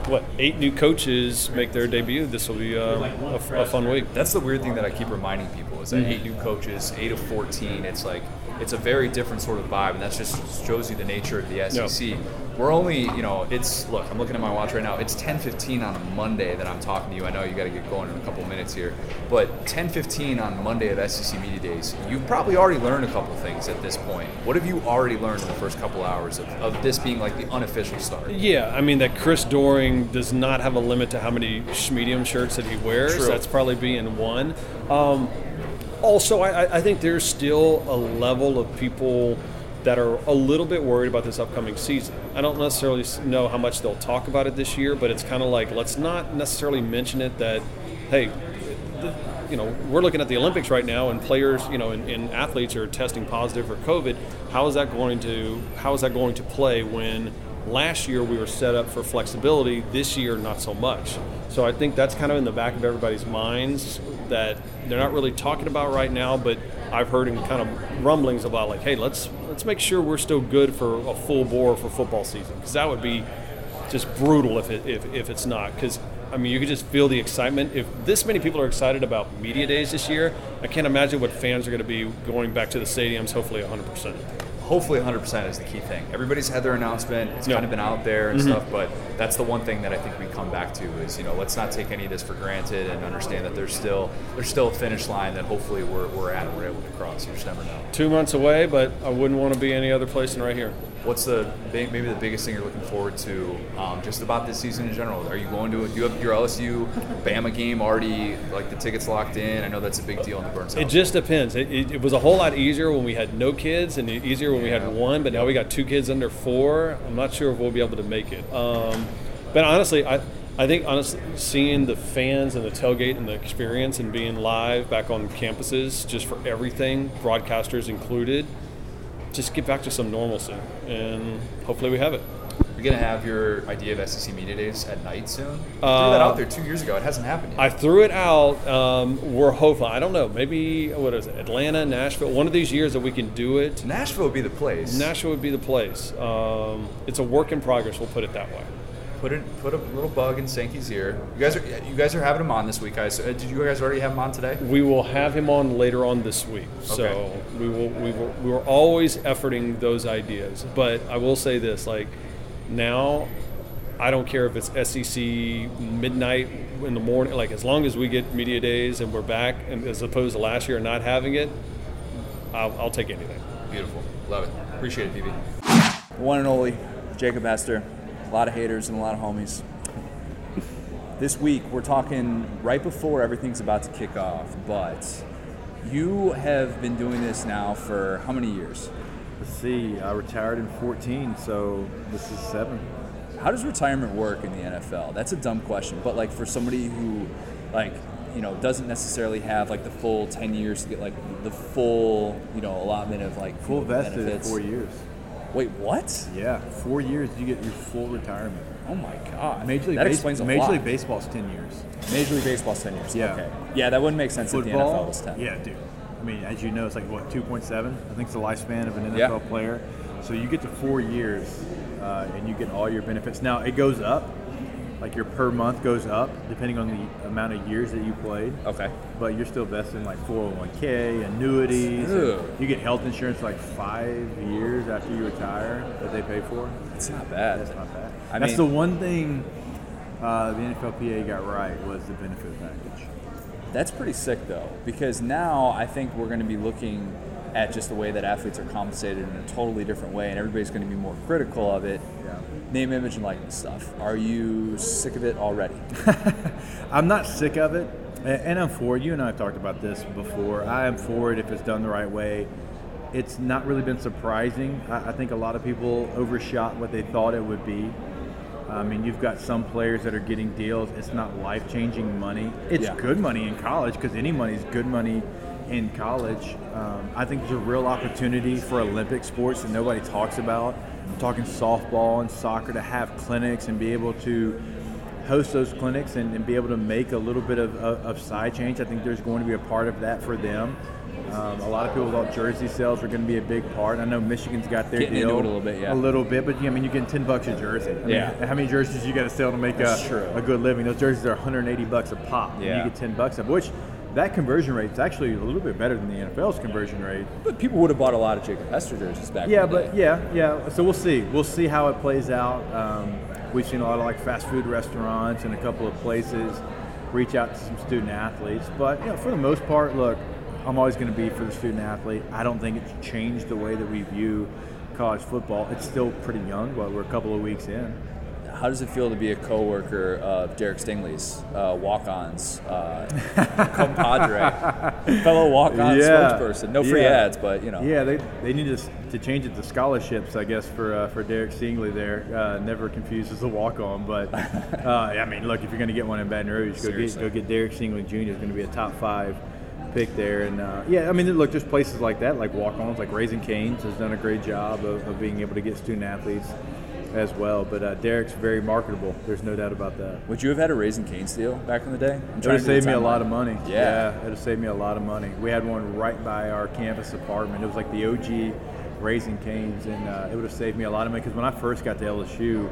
what eight new coaches make their debut. This will be uh, a, a fun week. That's the weird thing that I keep reminding people is that Mm-hmm. eight new coaches, eight of 14, it's like, it's a very different sort of vibe, and that just shows you the nature of the SEC. We're only, you know, it's, look, I'm looking at my watch right now. It's 10.15 on a Monday that I'm talking to you. I know you got to get going in a couple minutes here. But 10.15 on Monday of SEC Media Days, you've probably already learned a couple things at this point. What have you already learned in the first couple hours of, of this being like the unofficial start? Yeah, I mean that Chris Doering does not have a limit to how many medium shirts that he wears. True. That's probably being one. Um, also, I, I- think there's still a level of people that are a little bit worried about this upcoming season. I don't necessarily know how much they'll talk about it this year, but it's kind of like let's not necessarily mention it that, hey, you know, we're looking at the Olympics right now, and players, you know, and, and athletes are testing positive for COVID. How is that going to how is that going to play when last year we were set up for flexibility, this year not so much. So I think that's kind of in the back of everybody's minds that they're not really talking about right now, but I've heard in kind of rumblings about like, hey, let's let's make sure we're still good for a full bore for football season because that would be just brutal if it if, if it's not. Because I mean you could just feel the excitement. If this many people are excited about media days this year I can't imagine what fans are going to be going back to the stadiums hopefully 100% hopefully 100% is the key thing. Everybody's had their announcement. It's Yeah. kind of been out there and mm-hmm. stuff, but that's the one thing that I think we come back to is, you know, let's not take any of this for granted and understand that there's still there's still a finish line that hopefully we're, we're at and we're able to cross. You just never know. two months away but I wouldn't want to be any other place than right here What's the maybe the biggest thing you're looking forward to um, just about this season in general? Are you going to do you have your LSU Bama game already like the tickets locked in? I know that's a big deal in the Burns It just depends. It, it, it was a whole lot easier when we had no kids, and easier when we had one. But now we got two kids under four. I'm not sure if we'll be able to make it. Um, but honestly, I I think honestly seeing the fans and the tailgate and the experience and being live back on campuses just for everything, broadcasters included, just get back to some normalcy, and hopefully we have it. You're gonna have your idea of SEC media days at night soon. You threw Uh, that out there two years ago. It hasn't happened yet. I threw it out. Um, we're hopeful. I don't know. Maybe what is it? Atlanta, Nashville. One of these years that we can do it. Nashville would be the place. Nashville would be the place. Um, it's a work in progress. We'll put it that way. Put it, put a little bug in Sankey's ear. You guys are, you guys are having him on this week, guys. Uh, did you guys already have him on today? We will have him on later on this week. So Okay. we will. We will. We were always efforting those ideas, but I will say this: like now, I don't care if it's SEC midnight in the morning. Like as long as we get media days and we're back, and as opposed to last year not having it, I'll, I'll take anything. Beautiful. Love it. Appreciate it, PB. One and only Jacob Hester. A lot of haters and a lot of homies. This week, we're talking right before everything's about to kick off, but you have been doing this now for how many years? Let's see. I retired in 14, so this is seven. How does retirement work in the NFL? That's a dumb question, but like for somebody who, like, you know, doesn't necessarily have like the full 10 years to get like the full, you know, allotment of like Full vested in benefits. four years. Wait, what? Yeah, four years you get your full retirement. Oh my god. Major League, that Base- explains a Major lot. League Baseball's 10 years. Major League Baseball's 10 years. Yeah. Okay. Yeah, that wouldn't make sense if the NFL was 10. Yeah, dude. I mean, as you know, it's like what 2.7. I think it's the lifespan of an NFL Yeah. player. So you get to four years, uh, and you get all your benefits. Now it goes up, like your per month goes up depending on the amount of years that you played. Okay. But you're still vested in like 401k, annuities. You get health insurance like five years after you retire that they pay for. It's not bad. That's not bad. I That's mean- the one thing uh, the NFLPA got right was the benefit package. That's pretty sick though, because now I think we're going to be looking at just the way that athletes are compensated in a totally different way, and everybody's going to be more critical of it. Name, image, and likeness stuff. Are you sick of it already? I'm not sick of it, and I'm for it. You and I have talked about this before. I am for it if it's done the right way. It's not really been surprising. I, I think a lot of people overshot what they thought it would be. I mean, you've got some players that are getting deals. It's not life changing money. It's Yeah. good money in college because any money is good money in college. Um, I think there's a real opportunity for Olympic sports that nobody talks about. I'm talking softball and soccer to have clinics and be able to host those clinics and, and be able to make a little bit of, of, of side change. I think there's going to be a part of that for them. Um, a lot of people thought jersey sales were going to be a big part. I know Michigan's got their Getting deal a little bit, yeah. A little bit, but yeah, I mean, you're getting ten bucks a jersey. I mean, Yeah. how many jerseys you got to sell to make a, a good living? Those jerseys are 180 bucks a pop. and Yeah. you get 10 bucks of which that conversion rate is actually a little bit better than the NFL's conversion rate. But people would have bought a lot of Jacob Hester jerseys back. Yeah, but day. yeah, yeah. So we'll see. We'll see how it plays out. Um, we've seen a lot of like fast food restaurants and a couple of places reach out to some student athletes. But you know, for the most part, look, I'm always going to be for the student athlete. I don't think it's changed the way that we view college football. It's still pretty young, but we're a couple of weeks in. How does it feel to be a coworker of Derek Stingley's uh, walk-ons, uh, compadre, fellow walk-on Yeah. spokesperson? No free Yeah. ads, but you know. Yeah, they, they need to, to change it to scholarships, I guess, for uh, for Derek Stingley there. Uh, never confused as a walk on, but uh, I mean, look, if you're going to get one in Baton Rouge, go get, go get Derek Stingley Jr. is going to be a top five pick there. And uh, yeah, I mean, look, there's places like that, like walk ons, like Raising Canes has done a great job of, of being able to get student athletes as well. But uh, Derek's very marketable. There's no doubt about that. Would you have had a Raising Cane's deal back in the day? I'm It would have saved me a lot of money. Yeah. it would have saved me a lot of money. We had one right by our campus apartment. It was like the OG Raising Canes, and uh, it would have saved me a lot of money because when I first got to LSU,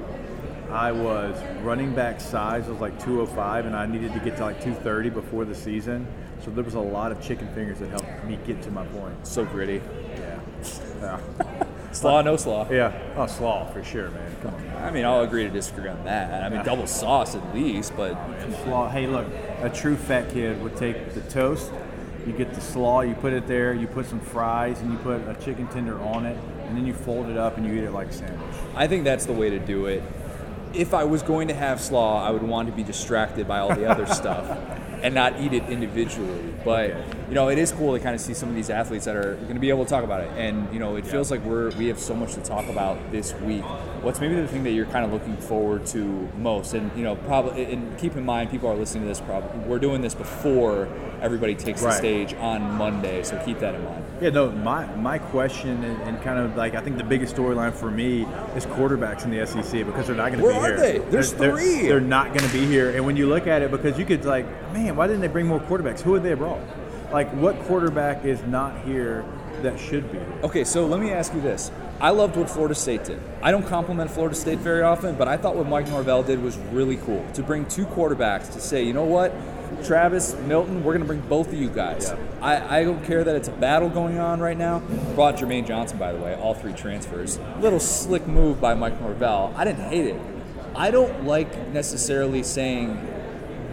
I was running back size. I was like 205, and I needed to get to like 230 before the season. So there was a lot of chicken fingers that helped me get to my point. So gritty. Yeah. Yeah. Slaw, no slaw. yeah. Oh, slaw for sure, man. Come on. I mean, I'll agree to disagree on that. I mean, double sauce at least, but oh, Slaw. Hey, look, a true fat kid would take the toast. You get the slaw, you put it there, you put some fries, and you put a chicken tender on it, and then you fold it up and you eat it like a sandwich. I think that's the way to do it. If I was going to have slaw, I would want to be distracted by all the other stuff and not eat it individually. But Okay. You know, it is cool to kind of see some of these athletes that are going to be able to talk about it. And you know, it feels like we're we have so much to talk about this week. What's maybe the thing that you're kind of looking forward to most? And you know, probably and keep in mind, people are listening to this. Probably we're doing this before everybody takes the stage on Monday, so keep that in mind. Yeah, no, my, my question and, and kind of like I think the biggest storyline for me is quarterbacks in the SEC because they're not going to be are here. they? There's they're, three. They're, they're not going to be here. And when you look at it, because you could like, man, why didn't they bring more quarterbacks? Who would they have brought? Like, what quarterback is not here that should be? Okay, so let me ask you this. I loved what Florida State did. I don't compliment Florida State very often, but I thought what Mike Norvell did was really cool to bring two quarterbacks to say, you know what, Travis, Milton, we're going to bring both of you guys. I, I don't care that it's a battle going on right now. Brought Jermaine Johnson, by the way, all three transfers. Little slick move by Mike Norvell. I didn't hate it. I don't like necessarily saying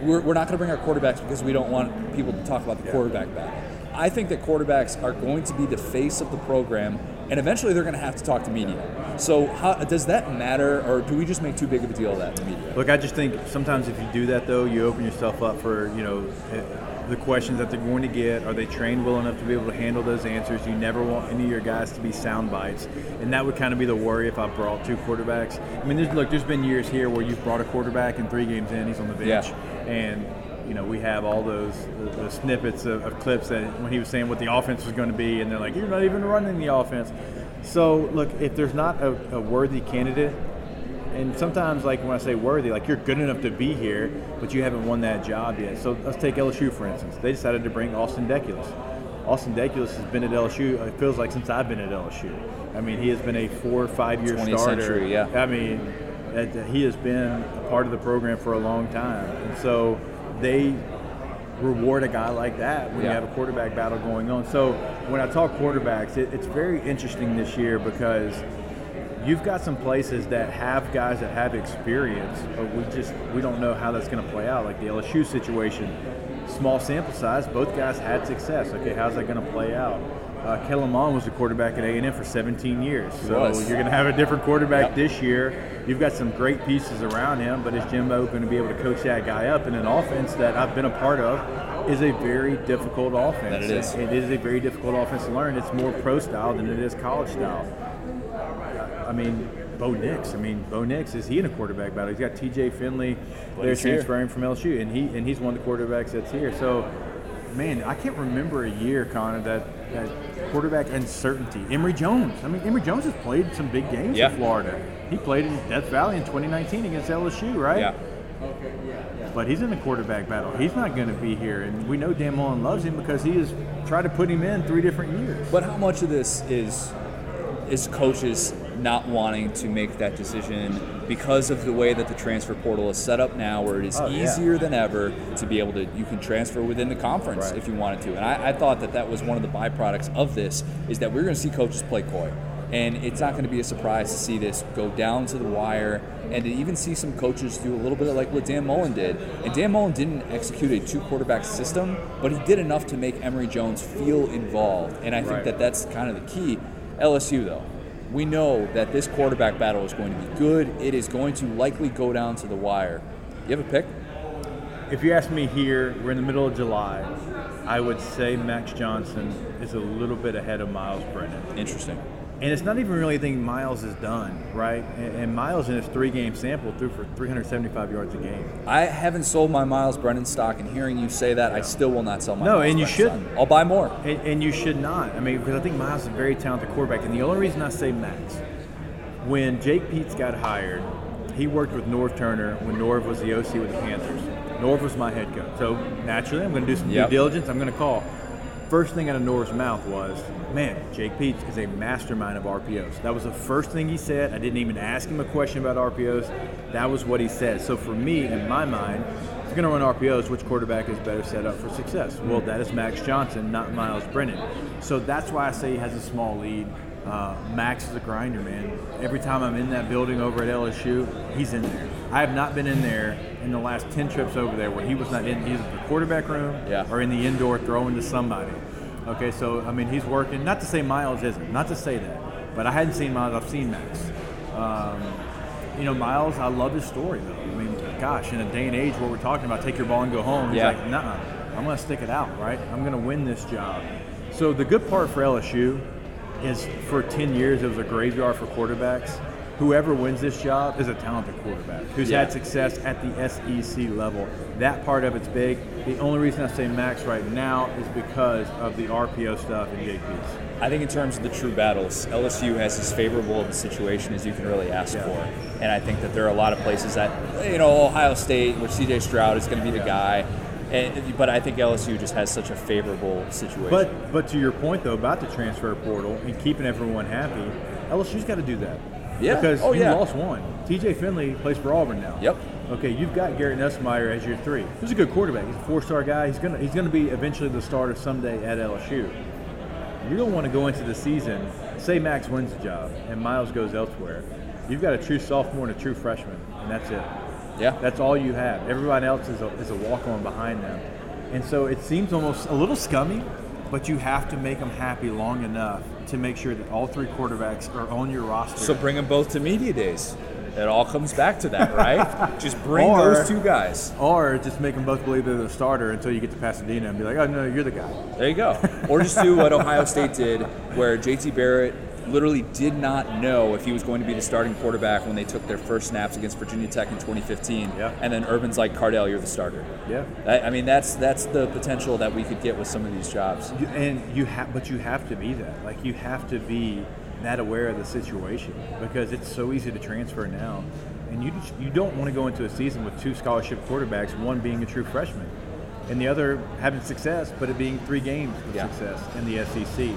we're, we're not going to bring our quarterbacks because we don't want people to talk about the quarterback battle. I think that quarterbacks are going to be the face of the program, and eventually they're going to have to talk to media. So, how, does that matter, or do we just make too big of a deal of that to media? Look, I just think sometimes if you do that, though, you open yourself up for you know eh, the questions that they're going to get. Are they trained well enough to be able to handle those answers? You never want any of your guys to be sound bites, and that would kind of be the worry if I brought two quarterbacks. I mean, there's, look, there's been years here where you've brought a quarterback and three games in, he's on the bench, Yeah. And you know we have all those the, the snippets of, of clips that when he was saying what the offense was going to be, and they're like, you're not even running the offense. So look, if there's not a, a worthy candidate, and sometimes like when I say worthy, like you're good enough to be here, but you haven't won that job yet. So let's take LSU for instance. They decided to bring Austin Deculus. Austin Deculus has been at LSU. It feels like since I've been at LSU. I mean, he has been a four or five year 20th starter. century, yeah. I mean, that, he has been a part of the program for a long time, and so they reward a guy like that when you have a quarterback battle going on. So when I talk quarterbacks, it, it's very interesting this year because you've got some places that have guys that have experience, but we just we don't know how that's going to play out. Like the LSU situation, small sample size, both guys had success. Okay, how's that going to play out? Uh, Kellen Mond was the quarterback at A&M for 17 years, so you're going to have a different quarterback Yep. this year. You've got some great pieces around him, but is Jimbo going to be able to coach that guy up in an offense that I've been a part of? Is a very difficult offense. That it is. It is a very difficult offense to learn. It's more pro style than it is college style. I mean, Bo Nix. I mean, Bo Nix is he in a quarterback battle? He's got T.J. Finley. They're transferring from LSU, and he and he's one of the quarterbacks that's here. So, man, I can't remember a year, Connor, that that quarterback uncertainty. Emory Jones. I mean, Emory Jones has played some big games Yeah. in Florida. He played in Death Valley in 2019 against LSU, right? Yeah. Okay, yeah. But he's in the quarterback battle. He's not going to be here, and we know Dan Mullen loves him because he has tried to put him in three different years. But how much of this is is coaches not wanting to make that decision because of the way that the transfer portal is set up now, where it is Oh, yeah. easier than ever to be able to you can transfer within the conference Right. if you wanted to. And I, I thought that that was one of the byproducts of this is that we're going to see coaches play coy. And it's not going to be a surprise to see this go down to the wire and to even see some coaches do a little bit of like what Dan Mullen did. And Dan Mullen didn't execute a two quarterback system, but he did enough to make Emory Jones feel involved. And I think Right. that that's kind of the key. LSU, though, we know that this quarterback battle is going to be good. It is going to likely go down to the wire. You have a pick? If you ask me here, we're in the middle of July. I would say Max Johnson is a little bit ahead of Myles Brennan. Interesting. And it's not even really anything Myles has done, right? And, and Myles in his three game sample threw for 375 yards a game. I haven't sold my Myles Brennan stock, and hearing you say that, I still will not sell my. No, Myles and you shouldn't. I'll buy more. And, and you should not. I mean, because I think Myles is a very talented quarterback. And the only reason I say Max, when Jake Peetz got hired, he worked with Norv Turner when Norv was the OC with the Panthers. Norv was my head coach. So naturally, I'm going to do some Yep. due diligence. I'm going to call. First thing out of Norv's mouth was, man, Jake Peetz is a mastermind of RPOs. That was the first thing he said. I didn't even ask him a question about RPOs. That was what he said. So for me, in my mind, if you're going to run RPOs, which quarterback is better set up for success? Well, that is Max Johnson, not Myles Brennan. So that's why I say he has a small lead. Uh, Max is a grinder, man. Every time I'm in that building over at LSU, he's in there. I have not been in there in the last 10 trips over there where he was not in either the quarterback room Yeah. or in the indoor throwing to somebody. Okay, so I mean, he's working. Not to say Myles isn't, not to say that, but I hadn't seen Myles. I've seen Max. Um, you know, Myles, I love his story though. I mean, gosh, in a day and age where we're talking about take your ball and go home, he's Yeah. like, nah, I'm going to stick it out, right? I'm going to win this job. So the good part for LSU is for 10 years it was a graveyard for quarterbacks. Whoever wins this job is a talented quarterback who's Yeah. had success at the SEC level. That part of it's big. The only reason I say Max right now is because of the RPO stuff and JPs. I think in terms of the true battles, LSU has as favorable of a situation as you can really ask Yeah. for. And I think that there are a lot of places that, you know, Ohio State, where CJ Stroud is going to be the guy. And, but I think LSU just has such a favorable situation. But but to your point though about the transfer portal and keeping everyone happy, LSU's got to do that. Yeah. Because Oh, you yeah. lost one. TJ Finley plays for Auburn now. Yep. Okay, you've got Garrett Nussmeier as your three. He's a good quarterback. He's a four-star guy. He's gonna he's gonna be eventually the starter someday at LSU. You don't want to go into the season. Say Max wins the job and Myles goes elsewhere. You've got a true sophomore and a true freshman, and that's it. yeah. That's all you have. Everybody else is a, is a walk on behind them. And so it seems almost a little scummy but you have to make them happy long enough to make sure that all three quarterbacks are on your roster. So bring them both to media days. It all comes back to that, right? just bring Or- those two guys. or just make them both believe they're the starter until you get to Pasadena and be like, oh no, you're the guy. There you go. Or just do what Ohio State did, where JT Barrett literally did not know if he was going to be the starting quarterback when they took their first snaps against Virginia Tech in 2015. Yeah. And then Urban's like, Cardale, you're the starter. Yeah. I, I mean, that's that's the potential that we could get with some of these jobs. And you have, but you have to be that. Like you have to be that aware of the situation because it's so easy to transfer now, and you just, you don't want to go into a season with two scholarship quarterbacks, one being a true freshman, and the other having success, but it being three games of Yeah. success in the SEC.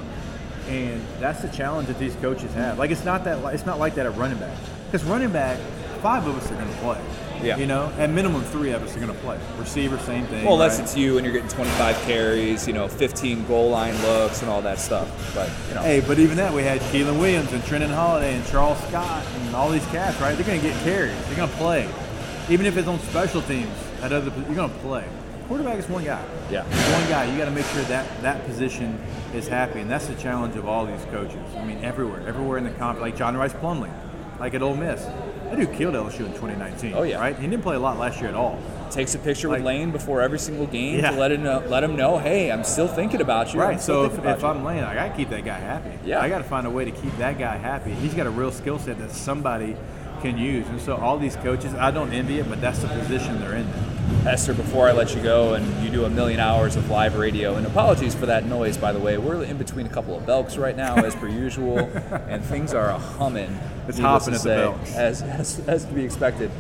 And that's the challenge that these coaches have. Like it's not that it's not like that at running back because running back, five of us are going to play. Yeah. You know, at minimum three of us are going to play. Receiver, same thing. Well, unless right? it's you and you're getting 25 carries, you know, 15 goal line looks and all that stuff. But you know, Hey, but even that, we had Keiland Williams and Trindon Holliday and Charles Scott and all these cats, right? They're going to get carries. They're going to play. Even if it's on special teams, at other, you're going to play. Quarterback is one guy. Yeah. One guy. You got to make sure that that position is happy, and that's the challenge of all these coaches. I mean, everywhere, everywhere in the comp, like John Rhys Plumlee, like at Ole Miss. That dude killed LSU in 2019. Oh, yeah. Right? He didn't play a lot last year at all. takes a picture Like- with Lane before every single game Yeah. to let him know, let him know, hey, I'm still thinking about you. Right. So if, if. I'm Lane, I got to keep that guy happy. Yeah. I got to find a way to keep that guy happy. He's got a real skill set that somebody can use. And so all these coaches, I don't envy it, but that's the position they're in. Hester, before I let you go and you do a million hours of live radio, and apologies for that noise, by the way. We're in between a couple of Belks right now, as per usual, and things are humming. It's hopping at the say, Belks. As, as, as to be expected.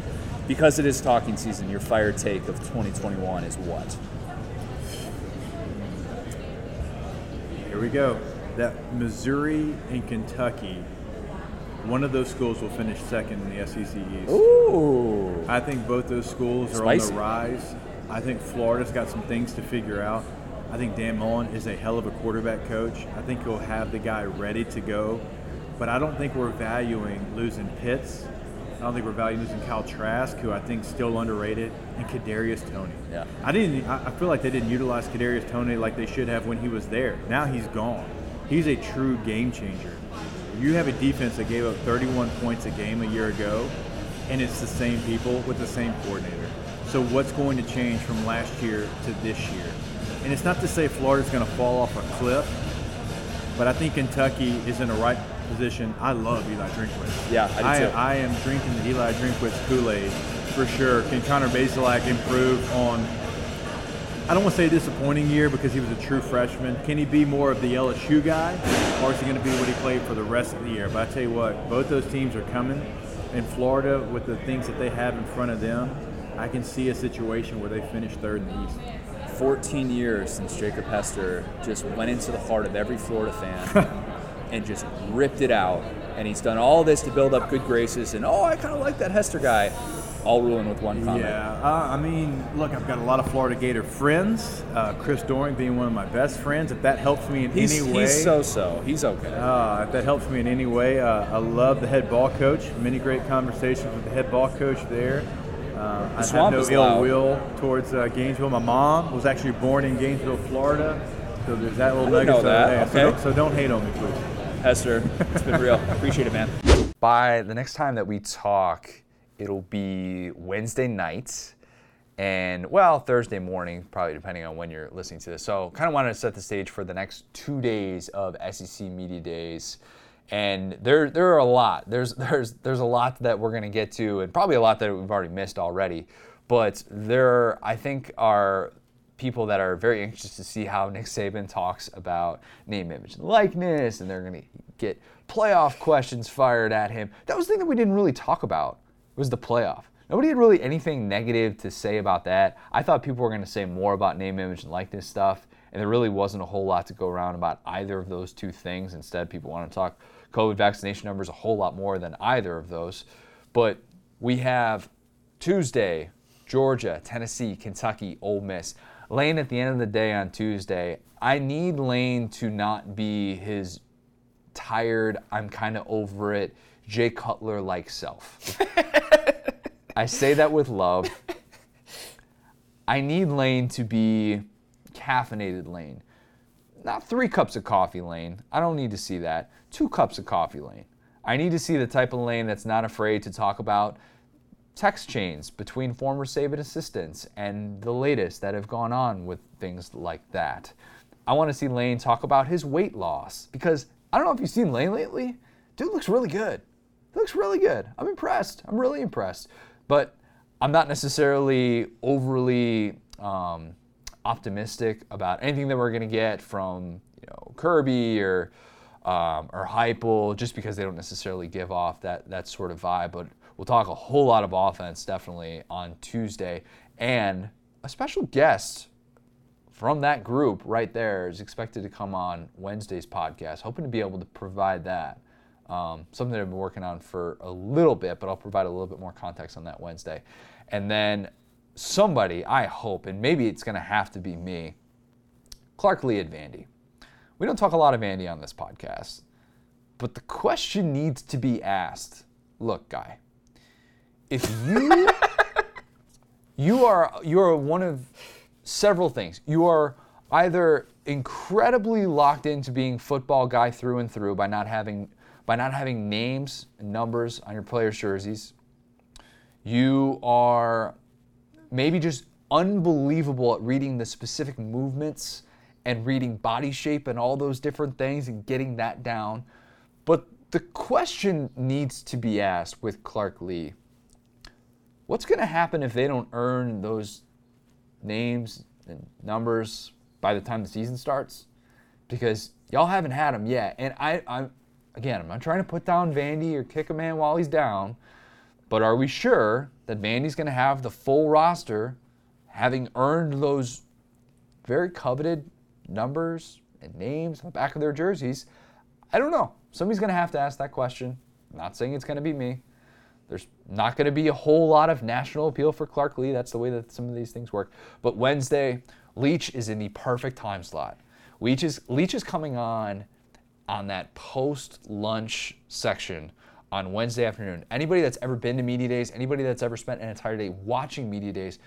Because it is talking season, your fire take of 2021 is what? Here we go. That Missouri and Kentucky, one of those schools will finish second in the SEC East. Ooh. I think both those schools are on the rise. I think Florida's got some things to figure out. I think Dan Mullen is a hell of a quarterback coach. I think he'll have the guy ready to go. But I don't think we're valuing losing Pitts. I don't think we're valuing losing Kyle Trask, who I think is still underrated, and Kadarius Toney. Yeah. I didn't. I I feel like they didn't utilize Kadarius Toney like they should have when he was there. Now he's gone. He's a true game changer. You have a defense that gave up 31 points a game a year ago, and it's the same people with the same coordinator. So what's going to change from last year to this year? And it's not to say Florida's going to fall off a cliff, but I think Kentucky is in the right position. I love Eli Drinkwitz. Yeah, I do I. I am drinking the Eli Drinkwitz Kool-Aid for sure. Can Connor Bazelak improve on? I don't want to say disappointing year because he was a true freshman. Can he be more of the LSU guy, or is he going to be what he played for the rest of the year? But I tell you what, both those teams are coming. In Florida, with the things that they have in front of them, I can see a situation where they finish third in the East. 14 years since Jacob Hester just went into the heart of every Florida fan and just ripped it out. And he's done all this to build up good graces. And oh, I kind of like that Hester guy. All ruling with one comment. Yeah, uh, I mean, look, I've got a lot of Florida Gator friends. Uh, Chris Doering being one of my best friends. If that helps me in He's, any way, he's so-so. He's okay. Uh, if that helps me in any way, uh, I love the head ball coach. Many great conversations with the head ball coach there. Uh, I have no ill loud. will towards uh, Gainesville. My mom was actually born in Gainesville, Florida, so there's that little I didn't nugget. know so, that. yeah, so Okay. don't- so don't hate on me, please. Hester, it's been real. Appreciate it, man. By the next time that we talk, it'll be Wednesday night and, well, Thursday morning, probably depending on when you're listening to this. So, kind of wanted to set the stage for the next two days of SEC Media Days. And there, there are a lot. There's, there's, there's a lot that we're going to get to, and probably a lot that we've already missed already. But there, I think, are people that are very anxious to see how Nick Saban talks about name, image, and likeness, and they're going to get playoff questions fired at him. That was the thing that we didn't really talk about was the playoff. Nobody had really anything negative to say about that. I thought people were going to say more about name, image, and likeness stuff, and there really wasn't a whole lot to go around about either of those two things. Instead, people want to talk COVID vaccination numbers a whole lot more than either of those. But we have Tuesday, Georgia, Tennessee, Kentucky, Ole Miss. Lane at the end of the day on Tuesday, I need Lane to not be his tired, I'm kind of over it, Jay Cutler like self. I say that with love. I need Lane to be caffeinated Lane. not three cups of coffee lane. I don't need to see that. Two cups of coffee lane. I need to see the type of lane that's not afraid to talk about text chains between former Saban assistants and the latest that have gone on with things like that. I want to see Lane talk about his weight loss because I don't know if you've seen Lane lately. Dude looks really good. Looks really good. I'm impressed. I'm really impressed. But I'm not necessarily overly um, optimistic about anything that we're going to get from you know Kirby or um, or Heupel just because they don't necessarily give off that that sort of vibe. But we'll talk a whole lot of offense definitely on Tuesday, and a special guest from that group right there is expected to come on Wednesday's podcast. Hoping to be able to provide that. Um, something that I've been working on for a little bit, but I'll provide a little bit more context on that Wednesday. And then somebody, I hope, and maybe it's going to have to be me, Clark Lea at Vandy. We don't talk a lot of Vandy on this podcast, but the question needs to be asked. Look, guy, if you you are you are one of several things. You are either incredibly locked into being football guy through and through by not having by not having names and numbers on your players' jerseys. You are maybe just unbelievable at reading the specific movements and reading body shape and all those different things and getting that down. But the question needs to be asked with Clark Lea what's going to happen if they don't earn those names and numbers by the time the season starts? Because y'all haven't had them yet. And I, I'm, again, I'm not trying to put down Vandy or kick a man while he's down, but are we sure that Vandy's going to have the full roster, having earned those very coveted numbers and names on the back of their jerseys? I don't know. Somebody's going to have to ask that question. I'm not saying it's going to be me. There's not going to be a whole lot of national appeal for Clark Lea. That's the way that some of these things work. But Wednesday, Leach is in the perfect time slot. Leach is, Leach is coming on on that post lunch section on Wednesday afternoon. Anybody that's ever been to Media Days, anybody that's ever spent an entire day watching Media Days,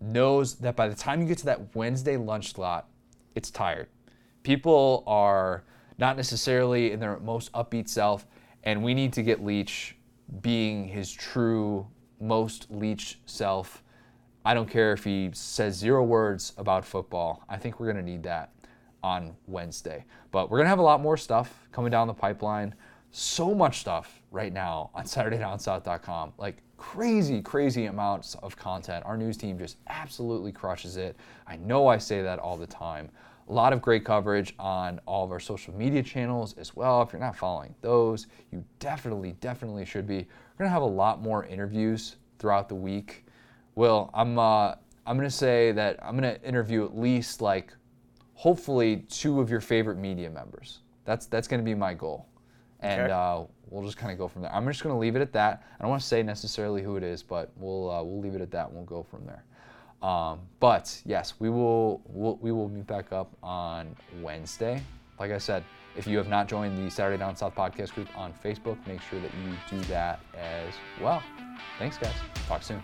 knows that by the time you get to that Wednesday lunch slot, it's tired. People are not necessarily in their most upbeat self, and we need to get Leach being his true, most Leach self. I don't care if he says zero words about football. I think we're going to need that on Wednesday. But we're going to have a lot more stuff coming down the pipeline. So much stuff right now on SaturdayDownSouth.com. Like crazy, crazy amounts of content. Our news team just absolutely crushes it. I know I say that all the time. A lot of great coverage on all of our social media channels as well. If you're not following those, you definitely, definitely should be. We're gonna have a lot more interviews throughout the week. Will, I'm uh, I'm gonna say that I'm gonna interview at least like hopefully two of your favorite media members. That's that's gonna be my goal, and Okay. uh, we'll just kind of go from there. I'm just gonna leave it at that. I don't want to say necessarily who it is, but we'll uh, we'll leave it at that. and We'll go from there. Um, but yes, we will we'll, we will meet back up on Wednesday. Like I said, if you have not joined the Saturday Down South podcast group on Facebook, make sure that you do that as well. Thanks, guys. Talk soon.